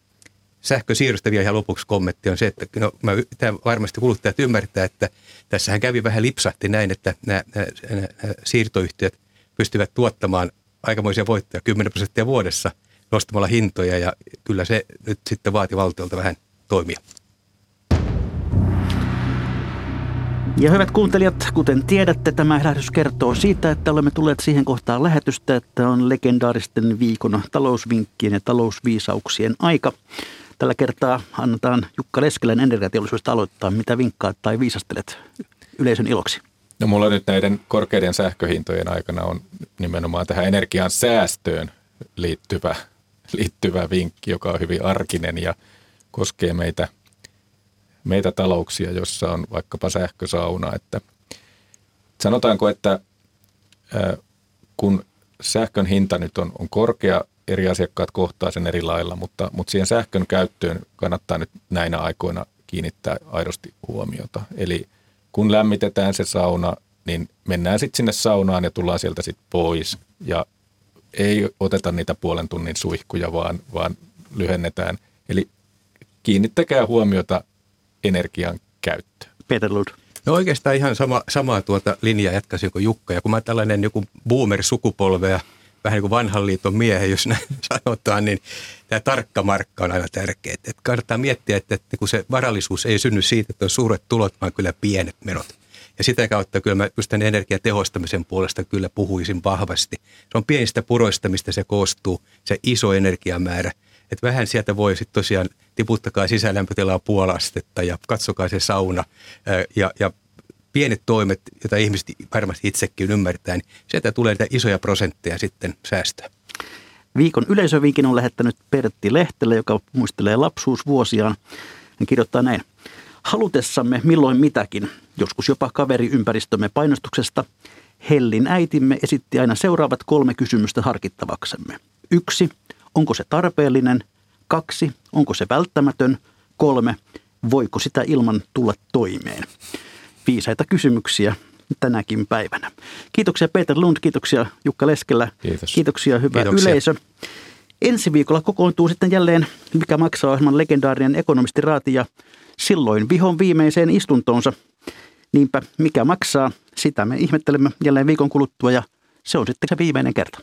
sähkösiirrosta vielä ihan lopuksi kommentti on se, että no, mä, tämä varmasti kuluttajat ymmärtää, että tässähän kävi vähän lipsahti näin, että nämä, nämä, nämä siirtoyhtiöt pystyvät tuottamaan aikamoisia voittoja 10 prosenttia vuodessa nostamalla hintoja ja kyllä se nyt sitten vaati valtiolta vähän toimia. Ja hyvät kuuntelijat, kuten tiedätte, tämä lähetys kertoo siitä, että olemme tulleet siihen kohtaan lähetystä, että on legendaaristen viikon talousvinkkien ja talousviisauksien aika. Tällä kertaa annetaan Jukka Leskelän energiateollisuudesta aloittaa. Mitä vinkkaat tai viisastelet yleisön iloksi? No mulla nyt näiden korkeiden sähköhintojen aikana on nimenomaan tähän energian säästöön liittyvä, liittyvä vinkki, joka on hyvin arkinen ja koskee meitä, meitä talouksia, jossa on vaikkapa sähkösauna. Että sanotaanko, että kun sähkön hinta nyt on, on korkea eri asiakkaat kohtaa sen eri lailla, mutta, mutta siihen sähkön käyttöön kannattaa nyt näinä aikoina kiinnittää aidosti huomiota. Eli kun lämmitetään se sauna, niin mennään sitten sinne saunaan ja tullaan sieltä sitten pois ja ei oteta niitä puolen tunnin suihkuja, vaan, vaan lyhennetään. Eli kiinnittäkää huomiota energian käyttöön. Peter Lund. No oikeastaan ihan sama, samaa tuota linjaa jatkaisin kuin Jukka. Ja kun mä tällainen joku boomer-sukupolvea vähän niin kuin vanhan liiton miehen, jos näin sanotaan, niin tämä tarkka markka on aina tärkeä. Että kannattaa miettiä, että, että kun se varallisuus ei synny siitä, että on suuret tulot, vaan kyllä pienet menot. Ja sitä kautta kyllä mä just tämän energiatehostamisen puolesta kyllä puhuisin vahvasti. Se on pienistä puroista, mistä se koostuu, se iso energiamäärä. Että vähän sieltä voi sitten tosiaan tiputtakaa sisälämpötilaa puolastetta ja katsokaa se sauna ja, ja pienet toimet, joita ihmiset varmasti itsekin ymmärtää, niin sieltä tulee niitä isoja prosentteja sitten säästöä. Viikon yleisövinkin on lähettänyt Pertti Lehtelä, joka muistelee lapsuusvuosiaan. Hän kirjoittaa näin. Halutessamme milloin mitäkin, joskus jopa kaveriympäristömme painostuksesta, Hellin äitimme esitti aina seuraavat kolme kysymystä harkittavaksemme. Yksi, onko se tarpeellinen? Kaksi, onko se välttämätön? Kolme, voiko sitä ilman tulla toimeen? Viisaita kysymyksiä tänäkin päivänä. Kiitoksia Peter Lund, kiitoksia Jukka Leskelä. Kiitos. Kiitoksia hyvä Kiitoksia. yleisö. Ensi viikolla kokoontuu sitten jälleen Mikä maksaa ohjelman legendaarinen ekonomisti Raati ja silloin vihon viimeiseen istuntoonsa. Niinpä mikä maksaa, sitä me ihmettelemme jälleen viikon kuluttua ja se on sitten se viimeinen kerta.